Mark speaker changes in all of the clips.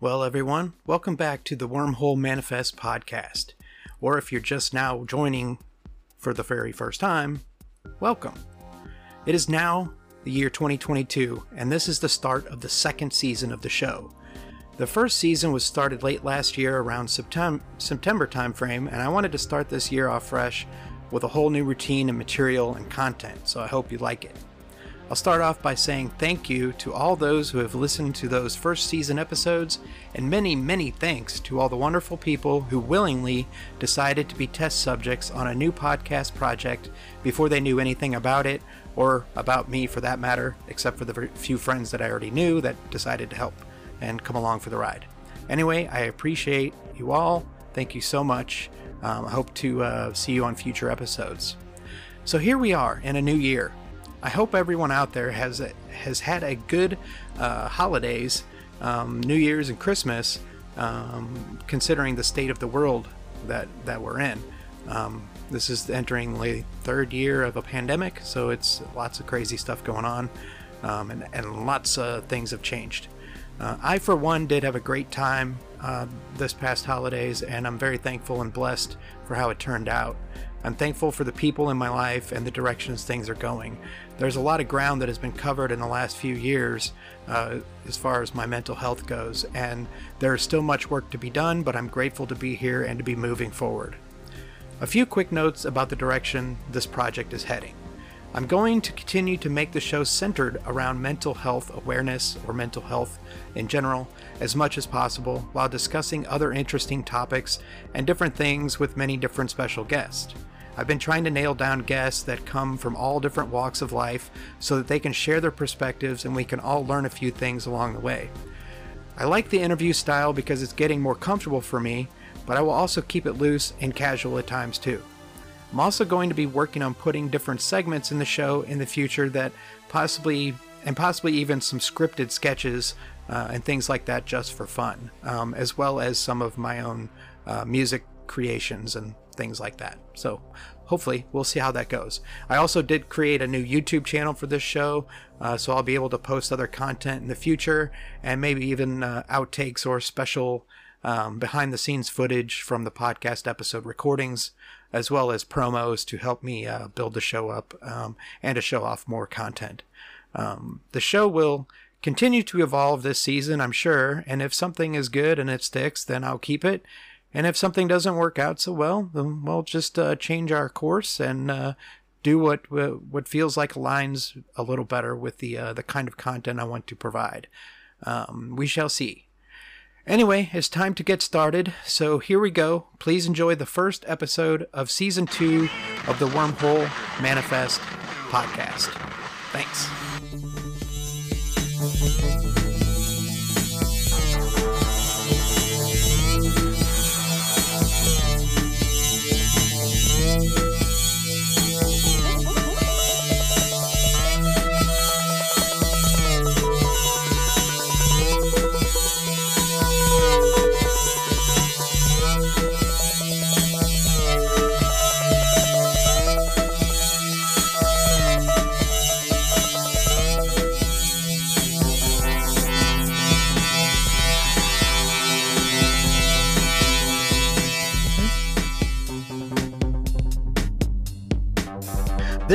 Speaker 1: Well, everyone, welcome back to the Wormhole Manifest podcast. Or if you're just now joining for the very first time, welcome. It is now the year 2022, and this is the start of the second season of the show. The first season was started late last year around September, timeframe, and I wanted to start this year off fresh with a whole new routine and material and content, so I hope you like it. I'll start off by saying thank you to all those who have listened to those first season episodes, and many, many thanks to all the wonderful people who willingly decided to be test subjects on a new podcast project before they knew anything about it, or about me for that matter, except for the few friends that I already knew that decided to help and come along for the ride. Anyway, I appreciate you all. Thank you so much. Um, I hope to uh, see you on future episodes. So here we are in a new year. I hope everyone out there has has had a good uh, holidays, um, New Year's and Christmas, um, considering the state of the world that that we're in. Um, this is entering the third year of a pandemic, so it's lots of crazy stuff going on, um, and and lots of things have changed. Uh, I, for one, did have a great time uh, this past holidays, and I'm very thankful and blessed for how it turned out. I'm thankful for the people in my life and the directions things are going. There's a lot of ground that has been covered in the last few years uh, as far as my mental health goes, and there is still much work to be done, but I'm grateful to be here and to be moving forward. A few quick notes about the direction this project is heading. I'm going to continue to make the show centered around mental health awareness or mental health in general as much as possible while discussing other interesting topics and different things with many different special guests. I've been trying to nail down guests that come from all different walks of life so that they can share their perspectives and we can all learn a few things along the way. I like the interview style because it's getting more comfortable for me, but I will also keep it loose and casual at times too. I'm also going to be working on putting different segments in the show in the future that possibly, and possibly even some scripted sketches uh, and things like that just for fun, um, as well as some of my own uh, music creations and things like that. So hopefully we'll see how that goes. I also did create a new YouTube channel for this show, uh, so I'll be able to post other content in the future and maybe even uh, outtakes or special um, behind the scenes footage from the podcast episode recordings, as well as promos to help me uh, build the show up um, and to show off more content. Um, the show will continue to evolve this season, I'm sure, and if something is good and it sticks, then I'll keep it. And if something doesn't work out so well, then we'll just uh, change our course and uh, do what what feels like aligns a little better with the uh, the kind of content I want to provide. Um, we shall see. Anyway, it's time to get started. So here we go. Please enjoy the first episode of season two of the Wormhole Manifest podcast. Thanks.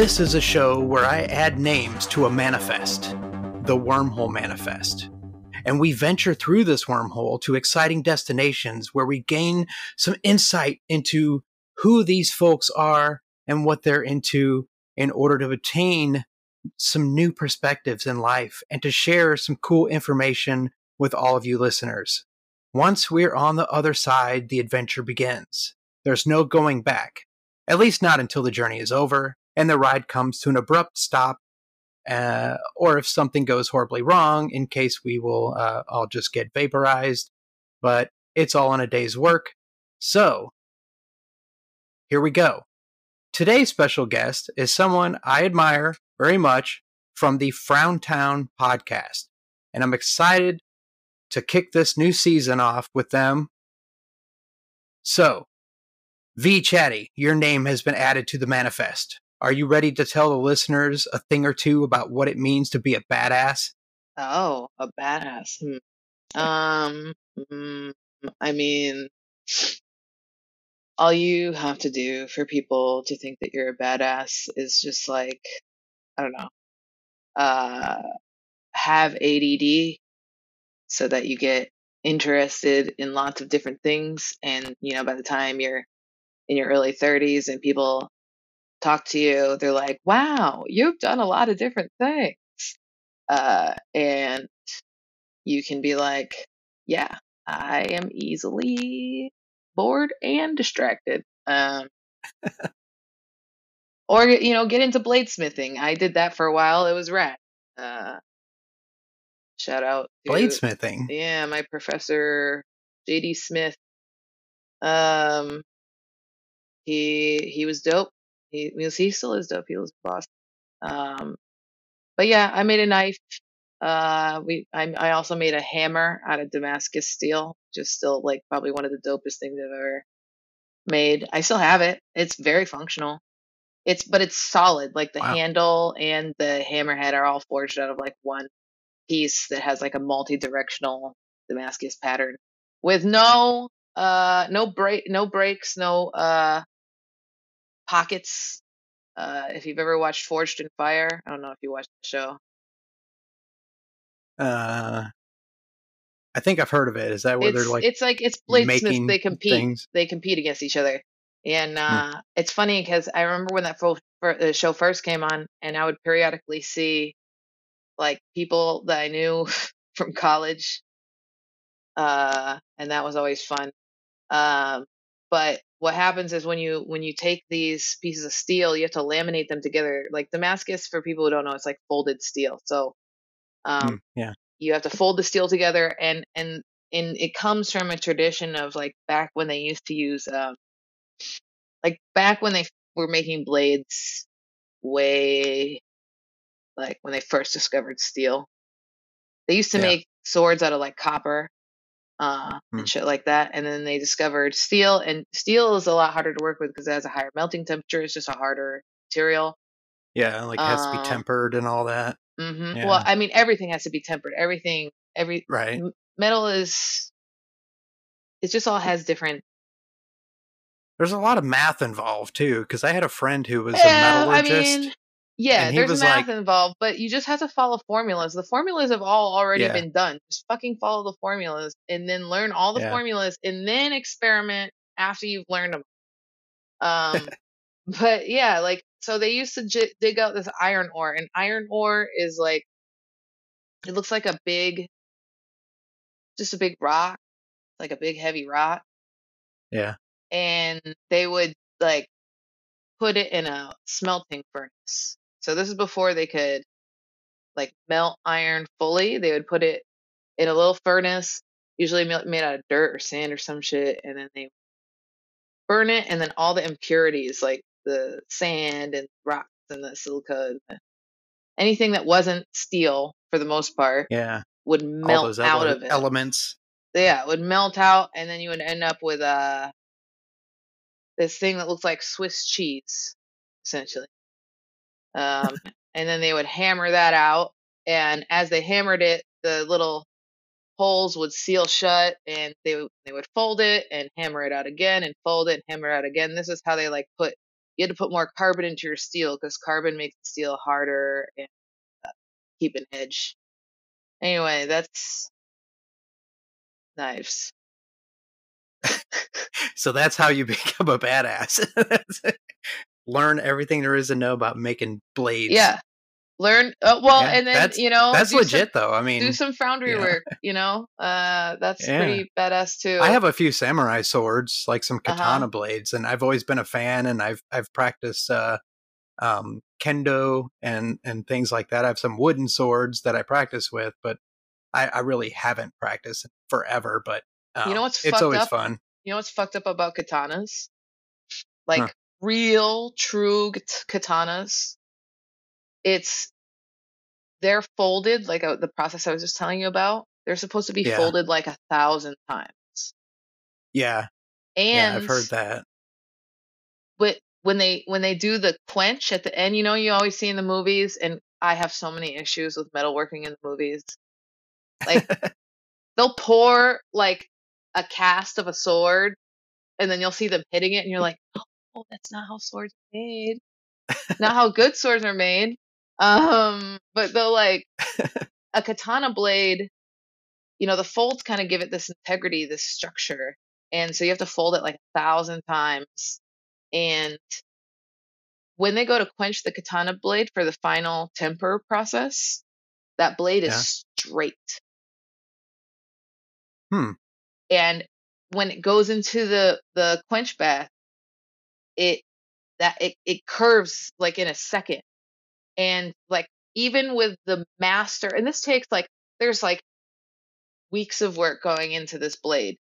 Speaker 1: This is a show where I add names to a manifest, the Wormhole Manifest. And we venture through this wormhole to exciting destinations where we gain some insight into who these folks are and what they're into in order to obtain some new perspectives in life and to share some cool information with all of you listeners. Once we're on the other side, the adventure begins. There's no going back, at least not until the journey is over and the ride comes to an abrupt stop. Uh, or if something goes horribly wrong, in case we will uh, all just get vaporized. But it's all in a day's work. So, here we go. Today's special guest is someone I admire very much from the Frowntown podcast. And I'm excited to kick this new season off with them. So, Vee Chattie, your name has been added to the manifest. Are you ready to tell the listeners a thing or two about what it means to be a badass?
Speaker 2: Oh, a badass. Hmm. Um, mm, I mean, all you have to do for people to think that you're a badass is just like, I don't know, uh, have ADD so that you get interested in lots of different things. And, you know, by the time you're in your early 30s and people talk to you, they're like, wow, you've done a lot of different things. Uh, and you can be like, yeah, I am easily bored and distracted. Um, or, you know, get into bladesmithing. I did that for a while. It was rad. Uh, shout out to,
Speaker 1: Bladesmithing.
Speaker 2: yeah, my professor, JD Smith. Um, he, he was dope. He, he still is dope. He was boss. Um, but yeah, I made a knife. Uh, we I, I also made a hammer out of Damascus steel, just still like probably one of the dopest things I've ever made. I still have it. It's very functional. It's but it's solid. Like the
Speaker 1: Wow.
Speaker 2: handle and the hammerhead are all forged out of like one piece that has like a multi-directional Damascus pattern with no uh no break no breaks no uh pockets. Uh, if you've ever watched Forged in Fire, I don't know if you watched the show.
Speaker 1: Uh, I think I've heard of it. Is that where
Speaker 2: it's
Speaker 1: they're like
Speaker 2: it's like it's
Speaker 1: making
Speaker 2: They compete.
Speaker 1: things?
Speaker 2: They compete against each other, and
Speaker 1: Hmm.
Speaker 2: uh, it's funny because I remember when that fir- the show first came on, and I would periodically see like people that I knew from college, uh, and that was always fun. Um, but what happens is when you when you take these pieces of steel, you have to laminate them together. Like Damascus, for people who don't know, it's like folded steel. So um,
Speaker 1: Hmm, yeah.
Speaker 2: you have to fold the steel together and and and it comes from a tradition of like back when they used to use um like back when they were making blades way like when they first discovered steel they used to
Speaker 1: Yeah.
Speaker 2: make swords out of like copper uh
Speaker 1: Hmm.
Speaker 2: and shit like that and then they discovered steel and steel is a lot harder to work with because it has a higher melting temperature it's just a harder material
Speaker 1: Yeah, like it has to be
Speaker 2: Um,
Speaker 1: tempered and all that.
Speaker 2: hmm
Speaker 1: Yeah.
Speaker 2: well i mean everything has to be tempered everything every
Speaker 1: Right.
Speaker 2: metal is it just all has different
Speaker 1: There's a lot of math involved too, because I had a friend who was
Speaker 2: Yeah,
Speaker 1: a
Speaker 2: I
Speaker 1: metallurgist.
Speaker 2: mean, yeah, there's math
Speaker 1: like-
Speaker 2: involved, but you just have to follow formulas. The formulas have all already
Speaker 1: Yeah.
Speaker 2: been done. Just fucking follow the formulas and then learn all the
Speaker 1: Yeah.
Speaker 2: formulas and then experiment after you've learned them. Um, but yeah, like so they used to j- dig out this iron ore, and iron ore is like it looks like a big, just a big rock, like a big heavy rock
Speaker 1: yeah.
Speaker 2: and they would like put it in a smelting furnace. So this is before they could like melt iron fully. They would put it in a little furnace, usually made out of dirt or sand or some shit, and then they burn it, and then all the impurities like the sand and rocks and the silica, and the, anything that wasn't steel for the most part,
Speaker 1: Yeah.
Speaker 2: would melt out of it.
Speaker 1: elements.
Speaker 2: yeah, it would melt out, and then you would end up with uh, this thing that looks like Swiss cheese, essentially. Um, and then they would hammer that out, and as they hammered it, the little holes would seal shut, and they they would fold it and hammer it out again, and fold it and hammer it out again. This is how they like put. You had to put more carbon into your steel because carbon makes the steel harder and uh, keep an edge. Anyway, that's knives.
Speaker 1: So that's how you become a badass. Learn everything there is to know about making blades.
Speaker 2: Yeah. Learn uh, well,
Speaker 1: Yeah,
Speaker 2: and then you know
Speaker 1: That's
Speaker 2: do some-
Speaker 1: legit though. I mean,
Speaker 2: do some foundry
Speaker 1: yeah.
Speaker 2: work. You know, uh, that's
Speaker 1: Yeah.
Speaker 2: pretty badass too.
Speaker 1: I have a few samurai swords, like some
Speaker 2: Uh-huh.
Speaker 1: katana blades, and I've always been a fan. And I've I've practiced uh, um, kendo and and things like that. I have some wooden swords that I practice with, but I, I really haven't practiced forever. But um,
Speaker 2: You know what's
Speaker 1: it's always
Speaker 2: up?
Speaker 1: fun.
Speaker 2: You know what's fucked up about katanas? Like
Speaker 1: Huh.
Speaker 2: Real, true kat- katanas. It's they're folded like uh, the process I was just telling you about. They're supposed to be
Speaker 1: Yeah.
Speaker 2: folded like a thousand times.
Speaker 1: Yeah,
Speaker 2: And
Speaker 1: yeah, I've heard that.
Speaker 2: but when they when they do the quench at the end, you know, you always see in the movies, and I have so many issues with metalworking in the movies. Like they'll pour like a cast of a sword and then you'll see them hitting it and you're like, oh, that's not how swords are made. not how good swords are made. Um, but they'll like a katana blade, you know, the folds kind of give it this integrity, this structure. And so you have to fold it like a thousand times. And when they go to quench the katana blade for the final temper process, that blade is straight.
Speaker 1: Hmm.
Speaker 2: And when it goes into the the quench bath, it that it, it curves like in a second. And like even with the master, and this takes like there's like weeks of work going into this blade.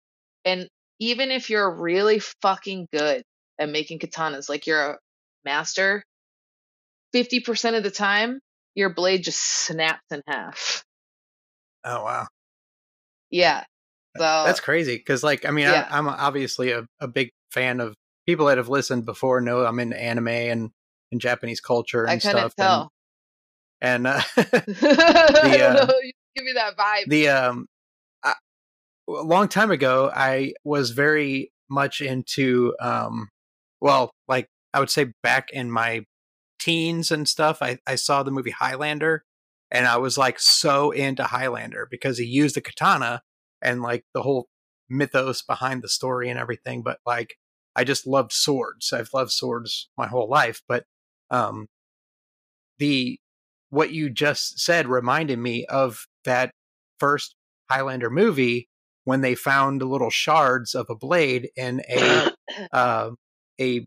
Speaker 2: And even if you're really fucking good at making katanas, like you're a master, 50% of the time, your blade just snaps in half.
Speaker 1: Oh wow.
Speaker 2: Yeah. So
Speaker 1: That's crazy because, like, I mean,
Speaker 2: Yeah.
Speaker 1: I, I'm obviously a, a big fan of people that have listened before know I'm into anime and, and Japanese culture and
Speaker 2: I
Speaker 1: stuff.
Speaker 2: tell.
Speaker 1: And, and uh,
Speaker 2: don't
Speaker 1: uh,
Speaker 2: know. Give me that vibe.
Speaker 1: the um, I, a long time ago, I was very much into um, well, like I would say back in my teens and stuff. I I saw the movie Highlander, and I was like so into Highlander because he used the katana and like the whole mythos behind the story and everything. But like, I just loved swords. I've loved swords my whole life. But um, the what you just said reminded me of that first Highlander movie when they found little shards of a blade in a uh, a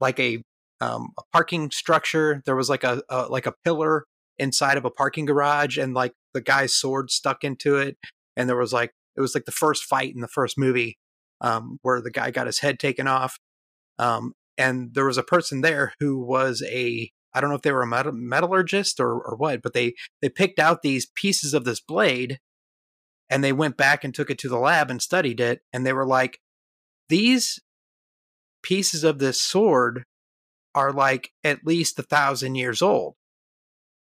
Speaker 1: like a um, a parking structure. There was like a, a like a pillar inside of a parking garage, and like the guy's sword stuck into it. And there was like it was like the first fight in the first movie um, where the guy got his head taken off. Um, and there was a person there who was a I don't know if they were a metal- metallurgist or, or what, but they they picked out these pieces of this blade and they went back and took it to the lab and studied it and they were like these pieces of this sword are like at least a thousand years old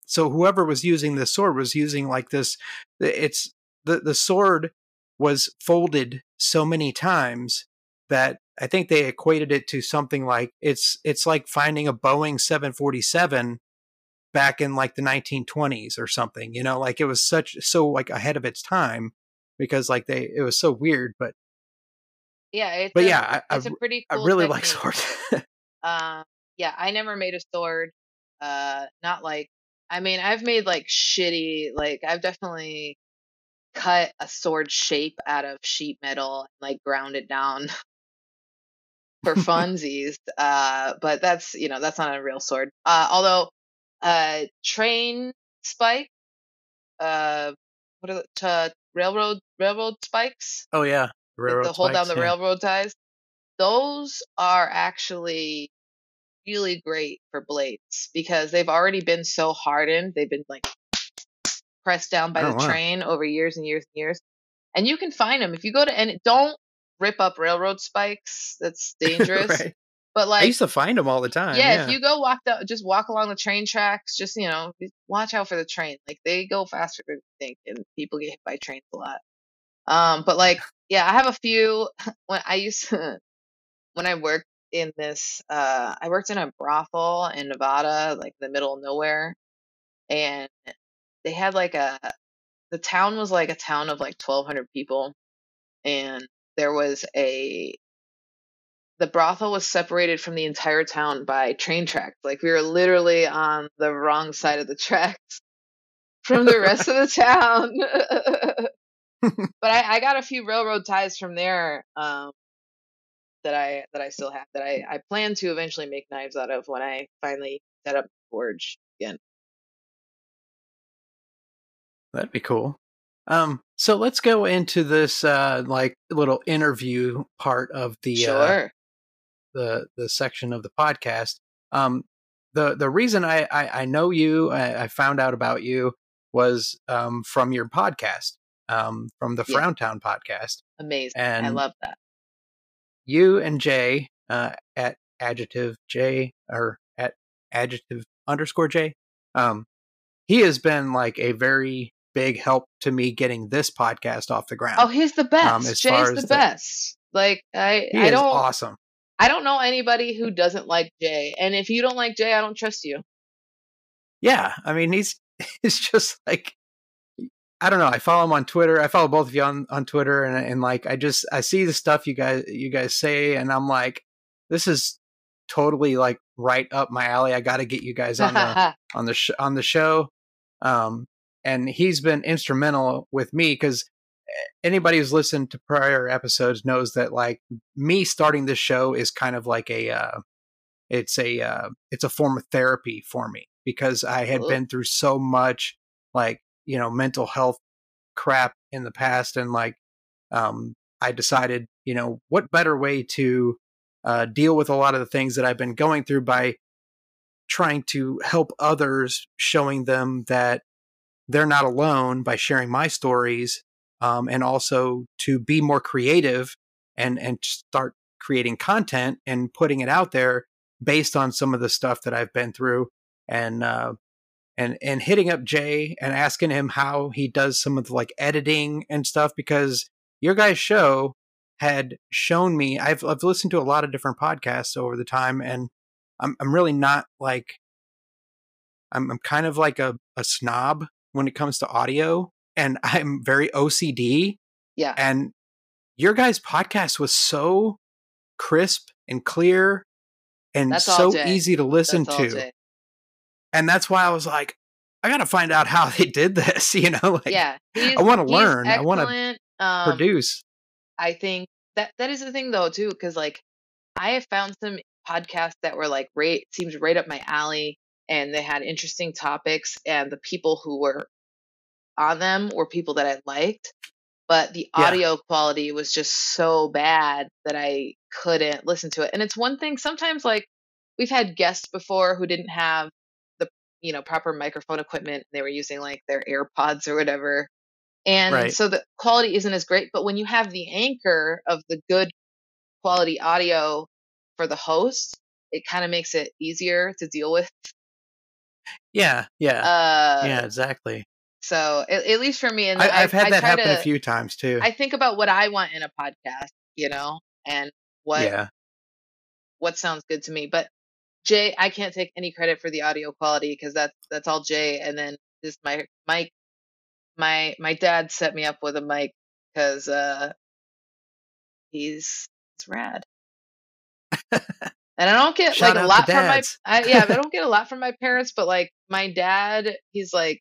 Speaker 1: so whoever was using this sword was using like this it's the the sword was folded so many times that i think they equated it to something like it's it's like finding a boeing 747 back in like the 1920s or something you know like it was such so like ahead of its time because like they it was so weird but
Speaker 2: yeah, it's
Speaker 1: but
Speaker 2: a,
Speaker 1: yeah i, I,
Speaker 2: it's a pretty
Speaker 1: I
Speaker 2: cool
Speaker 1: really like
Speaker 2: technique.
Speaker 1: swords
Speaker 2: Uh, yeah, I never made a sword. Uh, not like, I mean, I've made like shitty, like, I've definitely cut a sword shape out of sheet metal and like ground it down for funsies. Uh, but that's, you know, that's not a real sword. Uh, although, uh, train spike, uh, what are the, to railroad, railroad spikes?
Speaker 1: oh yeah railroad
Speaker 2: to hold down the
Speaker 1: yeah.
Speaker 2: railroad ties. Those are actually really great for blades because they've already been so hardened. They've been like pressed down by
Speaker 1: Oh,
Speaker 2: the
Speaker 1: wow.
Speaker 2: train over years and years and years. And you can find them if you go to and don't rip up railroad spikes. That's dangerous.
Speaker 1: right.
Speaker 2: But like i
Speaker 1: used to find them all the time
Speaker 2: yeah,
Speaker 1: yeah,
Speaker 2: if you go walk the just walk along the train tracks, just you know, watch out for the train. Like they go faster than you think, and people get hit by trains a lot. Um, but like, yeah, I have a few. When I used to, when I worked in this, uh, I worked in a brothel in Nevada, like the middle of nowhere, and they had like a, the town was like a town of like 1,200 people, and there was a the brothel was separated from the entire town by train tracks. Like we were literally on the wrong side of the tracks from the rest of the town. but I, I got a few railroad ties from there um, that I that I still have that I, I plan to eventually make knives out of when I finally set up forge again.
Speaker 1: That'd be cool. Um, so let's go into this uh like little interview part of the uh, the the section of the podcast. Um, the the reason I I, I know you, I, I found out about you was um from your podcast, um from the
Speaker 2: Yeah.
Speaker 1: Frowntown podcast,
Speaker 2: Amazing.
Speaker 1: and
Speaker 2: I love that.
Speaker 1: you and Jay uh, at adjective J or at adjective underscore J. Um, he has been like a very big help to me getting this podcast off the ground.
Speaker 2: Oh, he's the best.
Speaker 1: Um, as
Speaker 2: Jay's
Speaker 1: far
Speaker 2: the
Speaker 1: as the-
Speaker 2: best. Like I, I don't,
Speaker 1: awesome.
Speaker 2: I don't know anybody who doesn't like Jay. And if you don't like Jay, I don't trust you.
Speaker 1: Yeah, I mean he's he's just like I don't know. I follow him on Twitter. I follow both of you on on Twitter, and and like I just I see the stuff you guys you guys say, and I'm like, this is totally like right up my alley. I got to get you guys on the on the sh- on the show. Um, and he's been instrumental with me because anybody who's listened to prior episodes knows that like me starting this show is kind of like a uh, it's a uh, it's a form of therapy for me because I had
Speaker 2: Cool.
Speaker 1: been through so much like you know mental health crap in the past and like um I decided you know what better way to uh, deal with a lot of the things that I've been going through by trying to help others, showing them that they're not alone by sharing my stories, um, and also to be more creative and and start creating content and putting it out there based on some of the stuff that I've been through, and uh, and and hitting up Jay and asking him how he does some of the like editing and stuff because your guys' show had shown me I've I've listened to a lot of different podcasts over the time and I'm I'm really not like I'm I'm kind of like a, a snob when it comes to audio and I'm very OCD
Speaker 2: yeah.
Speaker 1: and your guys' podcast was so crisp and clear and
Speaker 2: That's
Speaker 1: so easy to listen
Speaker 2: That's
Speaker 1: to. And that's why I was like, I gotta find out how they did this, you know, like
Speaker 2: yeah.
Speaker 1: I wanna
Speaker 2: he's
Speaker 1: learn. I wanna.
Speaker 2: Um,
Speaker 1: produce.
Speaker 2: I think that that is the thing though too, because like I have found some podcasts that were like right seems right up my alley, and they had interesting topics, and the people who were on them were people that I liked, but the
Speaker 1: Yeah.
Speaker 2: audio quality was just so bad that I couldn't listen to it. And it's one thing sometimes like we've had guests before who didn't have the you know proper microphone equipment, they were using like their AirPods or whatever and
Speaker 1: Right.
Speaker 2: so the quality isn't as great but when you have the anchor of the good quality audio for the host it kind of makes it easier to deal with
Speaker 1: Yeah, yeah.
Speaker 2: uh
Speaker 1: yeah, exactly.
Speaker 2: so at, at least for me and
Speaker 1: I, I've had
Speaker 2: I
Speaker 1: that happen
Speaker 2: to,
Speaker 1: a few times too.
Speaker 2: i think about what i want in a podcast you know and what
Speaker 1: yeah.
Speaker 2: what sounds good to me but jay i can't take any credit for the audio quality because that's that's all jay and then just my mic my my dad set me up with a mic because uh he's it's rad and i don't get
Speaker 1: Shout
Speaker 2: like a lot from my. I, yeah i don't get a lot from my parents but like my dad he's like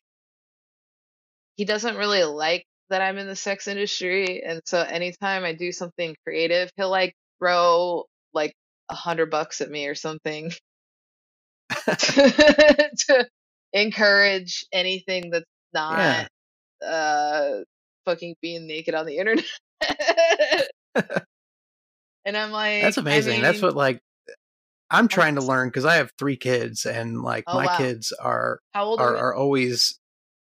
Speaker 2: he doesn't really like that i'm in the sex industry and so anytime i do something creative he'll like throw like a hundred bucks at me or something to encourage anything that's not uh fucking being naked on the internet. and I'm like
Speaker 1: That's
Speaker 2: I
Speaker 1: amazing. That's what like I'm trying to learn because I have three kids and like
Speaker 2: Oh,
Speaker 1: my
Speaker 2: wow.
Speaker 1: kids are
Speaker 2: how old
Speaker 1: are,
Speaker 2: are,
Speaker 1: are always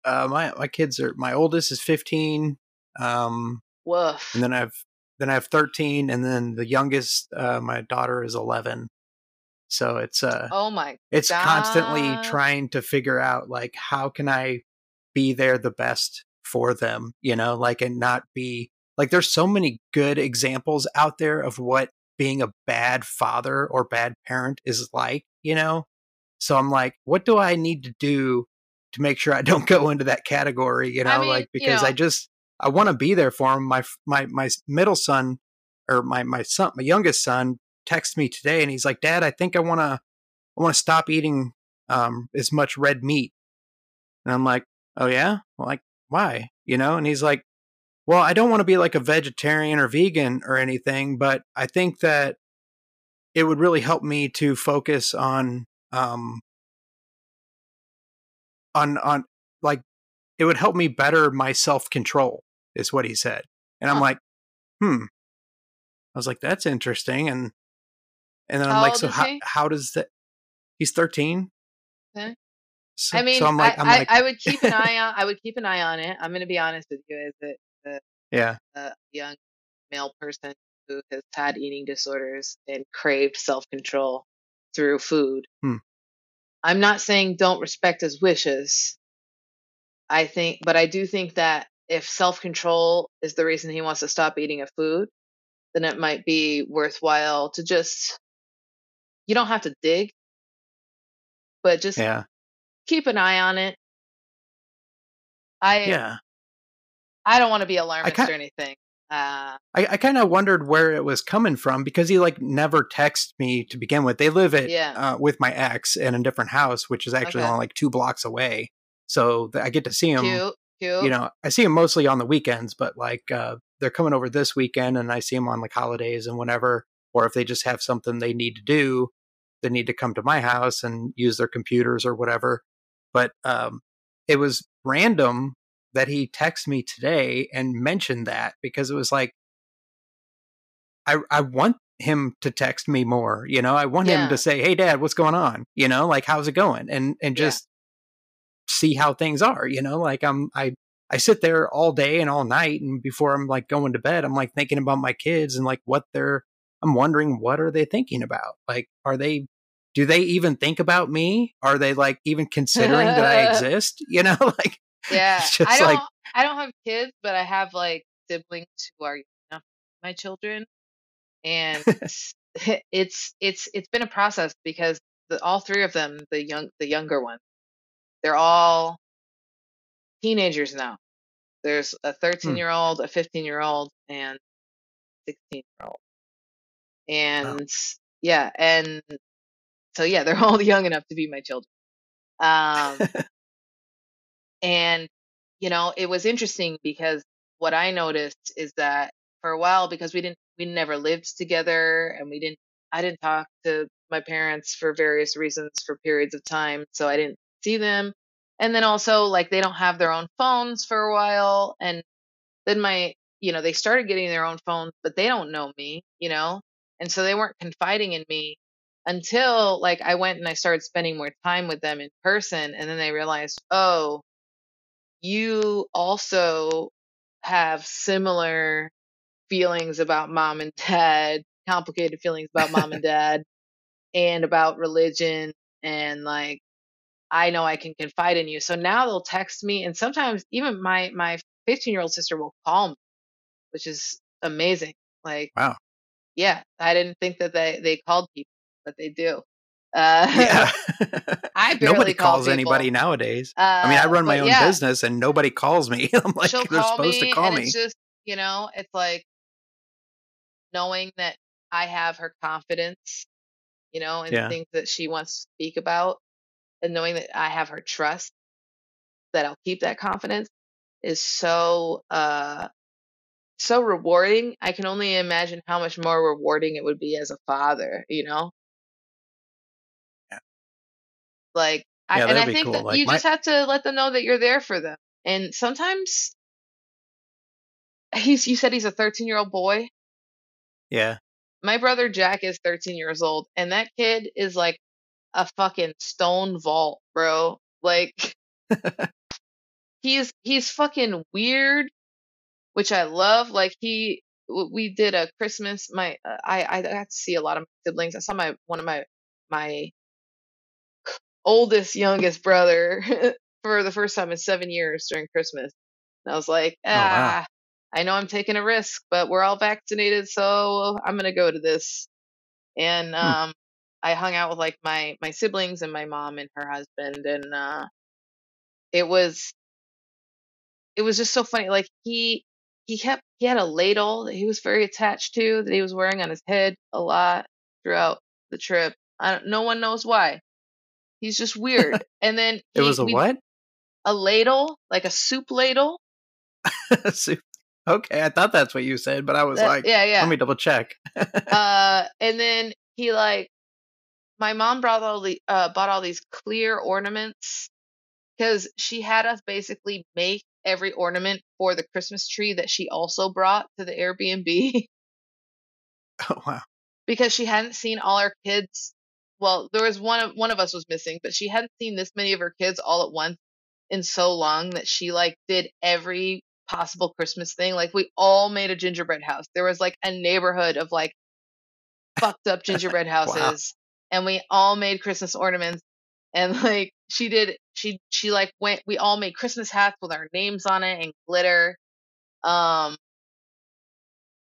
Speaker 1: uh my my kids are my oldest is 15 um
Speaker 2: Woof.
Speaker 1: and then I've then I have 13 and then the youngest uh my daughter is 11 so it's uh
Speaker 2: oh my
Speaker 1: it's constantly trying to figure out like how can I be there the best for them, you know, like and not be like there's so many good examples out there of what being a bad father or bad parent is like, you know. So I'm like, what do I need to do to make sure I don't go into that category, you know,
Speaker 2: I mean,
Speaker 1: like
Speaker 2: you
Speaker 1: because I just I want to be there for him. My my my middle son or my my son, my youngest son texted me today and he's like, "Dad, I think I want to I want to stop eating um, as much red meat. And I'm like, oh yeah, well, like why? You know? And he's like, well, I don't want to be like a vegetarian or vegan or anything, but I think that it would really help me to focus on um on on like it would help me better my self control is what he said. And I'm
Speaker 2: Huh.
Speaker 1: like, hmm. I was like, that's interesting. And and then I'm like, so how
Speaker 2: he?
Speaker 1: how does that? He's 13.
Speaker 2: Okay.
Speaker 1: So,
Speaker 2: I mean,
Speaker 1: so I'm like,
Speaker 2: I,
Speaker 1: I'm
Speaker 2: I,
Speaker 1: like,
Speaker 2: I would keep an eye on. I would keep an eye on it. I'm going to be honest with you, as a,
Speaker 1: yeah,
Speaker 2: a young male person who has had eating disorders and craved self control through food.
Speaker 1: Hmm.
Speaker 2: I'm not saying don't respect his wishes. I think, but I do think that if self control is the reason he wants to stop eating a food, then it might be worthwhile to just, you don't have to dig, but just
Speaker 1: Yeah.
Speaker 2: keep an eye on it. I
Speaker 1: Yeah.
Speaker 2: I don't want to be alarmist or anything. Uh,
Speaker 1: I, I kind of wondered where it was coming from because he like never texted me to begin with. They live at
Speaker 2: Yeah.
Speaker 1: uh, with my ex in a different house, which is actually
Speaker 2: Okay.
Speaker 1: only like two blocks away. So th- I get to see him.
Speaker 2: cute, cute.
Speaker 1: You know, I see him mostly on the weekends, but like uh, they're coming over this weekend, and I see him on like holidays and whenever. Or if they just have something they need to do, they need to come to my house and use their computers or whatever. But um, it was random that he texted me today and mentioned that because it was like I I want him to text me more, you know. I want
Speaker 2: Yeah.
Speaker 1: him to say, "Hey dad, what's going on?" you know, like how's it going? And and
Speaker 2: Yeah.
Speaker 1: just see how things are, you know? Like I'm I I sit there all day and all night and before I'm like going to bed, I'm like thinking about my kids and like what they're I'm wondering what are they thinking about? Like are they do they even think about me? Are they like even considering that I exist? You know, like
Speaker 2: yeah, I don't.
Speaker 1: like-
Speaker 2: I don't have kids, but I have like siblings who are my children, and it's it's it's been a process because the, all three of them, the young the younger ones, they're all teenagers now. There's a 13 year old, a 15 year old, and 16 year old, and yeah, and so yeah, they're all young enough to be my children. Um, and you know, it was interesting because what I noticed is that for a while, because we didn't, we never lived together, and we didn't, I didn't talk to my parents for various reasons for periods of time, so I didn't see them. And then also, like, they don't have their own phones for a while, and then my, you know, they started getting their own phones, but they don't know me, you know, and so they weren't confiding in me until like I went and I started spending more time with them in person, and then they realized, oh, you also have similar feelings about mom and dad, complicated feelings about mom and dad, and about religion, and like I know I can confide in you. So now they'll text me, and sometimes even my my 15 year old sister will call me, which is amazing. Like,
Speaker 1: Wow.
Speaker 2: yeah, I didn't think that they they called people, but they do. Uh,
Speaker 1: yeah.
Speaker 2: I barely
Speaker 1: Nobody
Speaker 2: call
Speaker 1: calls anybody nowadays. I mean, I
Speaker 2: Uh,
Speaker 1: run my own
Speaker 2: yeah,
Speaker 1: business and nobody calls me. I'm like,
Speaker 2: she'll
Speaker 1: they're supposed to call me.
Speaker 2: it's just you know, it's like knowing that I have her confidence, you know, in
Speaker 1: Yeah.
Speaker 2: things that she wants to speak about, and knowing that I have her trust that I'll keep that confidence is so uh so rewarding. I can only imagine how much more rewarding it would be as a father, you know?
Speaker 1: Yeah.
Speaker 2: Like I
Speaker 1: Yeah,
Speaker 2: and I
Speaker 1: that'd be
Speaker 2: think
Speaker 1: cool.
Speaker 2: that
Speaker 1: Like
Speaker 2: you
Speaker 1: my
Speaker 2: just have to let them know that you're there for them. And sometimes he's you said he's a 13-year-old boy.
Speaker 1: yeah.
Speaker 2: My brother Jack is 13 years old and that kid is like a fucking stone vault, bro. Like he's he's fucking weird, which I love. Like he, we did a Christmas. My uh, I I got to see a lot of my siblings. I saw my one of my my oldest youngest brother for the first time in seven years during Christmas. And I was like,
Speaker 1: Oh wow.
Speaker 2: ah, I know I'm taking a risk, but we're all vaccinated, so I'm gonna go to this. And
Speaker 1: Hmm.
Speaker 2: um, I hung out with like my my siblings and my mom and her husband, and uh, it was it was just so funny. Like he he kept he had a ladle that he was very attached to that he was wearing on his head a lot throughout the trip. I don't, no one knows why. He's just weird. And then
Speaker 1: It was a
Speaker 2: we
Speaker 1: what?
Speaker 2: a ladle, like a soup ladle.
Speaker 1: Soup. okay, I thought that's what you said, but I was
Speaker 2: That
Speaker 1: like,
Speaker 2: yeah, yeah.
Speaker 1: let me double check.
Speaker 2: Uh, and then he like my mom brought all the uh bought all these clear ornaments because she had us basically make every ornament for the Christmas tree that she also brought to the Airbnb.
Speaker 1: oh wow.
Speaker 2: because she hadn't seen all our kids. Well, there was one of one of us was missing, but she hadn't seen this many of her kids all at once in so long that she like did every possible Christmas thing. Like we all made a gingerbread house. There was like a neighborhood of like fucked up gingerbread
Speaker 1: Wow.
Speaker 2: houses, and we all made Christmas ornaments. and like she did she she like went we all made christmas hats with our names on it and glitter um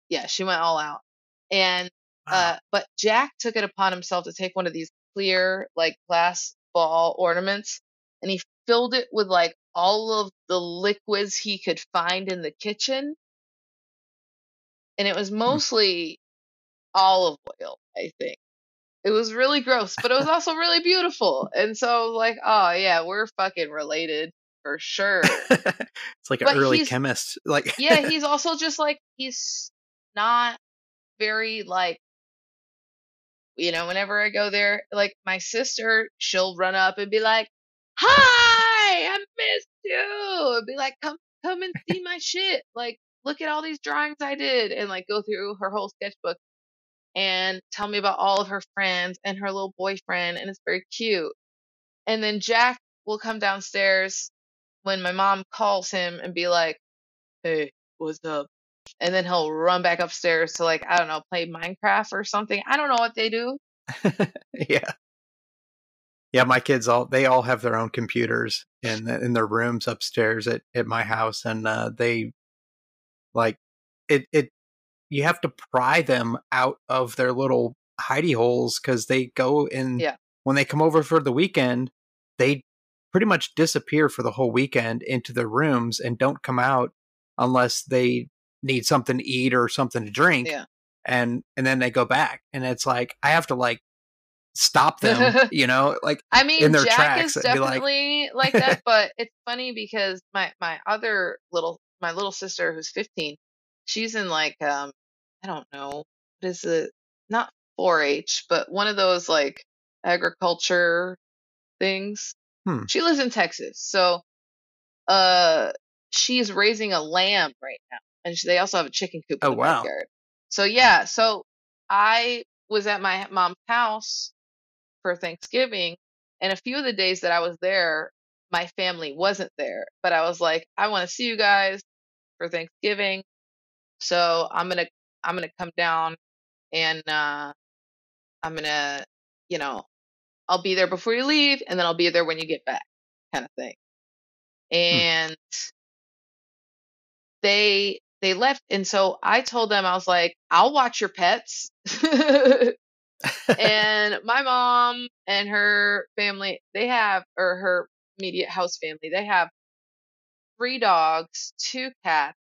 Speaker 2: yeah she went all out and
Speaker 1: Wow.
Speaker 2: uh but jack took it upon himself to take one of these clear like glass ball ornaments and he filled it with like all of the liquids he could find in the kitchen and it was
Speaker 1: Hmm.
Speaker 2: mostly olive oil i think it was really gross but it was also really beautiful and so like oh yeah we're fucking related for sure
Speaker 1: it's like an early chemist. Like
Speaker 2: yeah, he's also just like he's not very like you know, whenever I go there, like my sister, she'll run up and be like, "Hi, I missed you." And be like, "Come come and see my shit. Like, look at all these drawings I did." And like go through her whole sketchbook and tell me about all of her friends and her little boyfriend and it's very cute. And then Jack will come downstairs when my mom calls him and be like, "Hey, what's up?" And then he'll run back upstairs to like I don't know, play Minecraft or something. I don't know what they do.
Speaker 1: yeah. Yeah, my kids all they all have their own computers in in their rooms upstairs at, at my house and uh they like it it you have to pry them out of their little hidey holes cuz they go in
Speaker 2: Yeah.
Speaker 1: when they come over for the weekend they pretty much disappear for the whole weekend into their rooms and don't come out unless they need something to eat or something to drink
Speaker 2: Yeah.
Speaker 1: and and then they go back and it's like i have to like stop them you know like
Speaker 2: I mean,
Speaker 1: in their
Speaker 2: Jack
Speaker 1: tracks
Speaker 2: is
Speaker 1: be like-
Speaker 2: definitely like, that, but it's funny because my my other little my little sister who's 15, she's in like um I don't know what is it? Not 4-H, but one of those like agriculture things.
Speaker 1: Hmm.
Speaker 2: She lives in Texas, so uh she's raising a lamb right now, and they also have a chicken coop in
Speaker 1: Oh,
Speaker 2: the
Speaker 1: wow.
Speaker 2: backyard. So yeah, so I was at my mom's house for Thanksgiving, and a few of the days that I was there, my family wasn't there. But I was like, I want to see you guys for Thanksgiving, so I'm gonna I'm gonna come down and uh, I'm gonna, you know, I'll be there before you leave, and then I'll be there when you get back, kind of thing. And they they left, and so I told them I was like, I'll watch your pets. and my mom and her family they have or her immediate house family they have three dogs two cats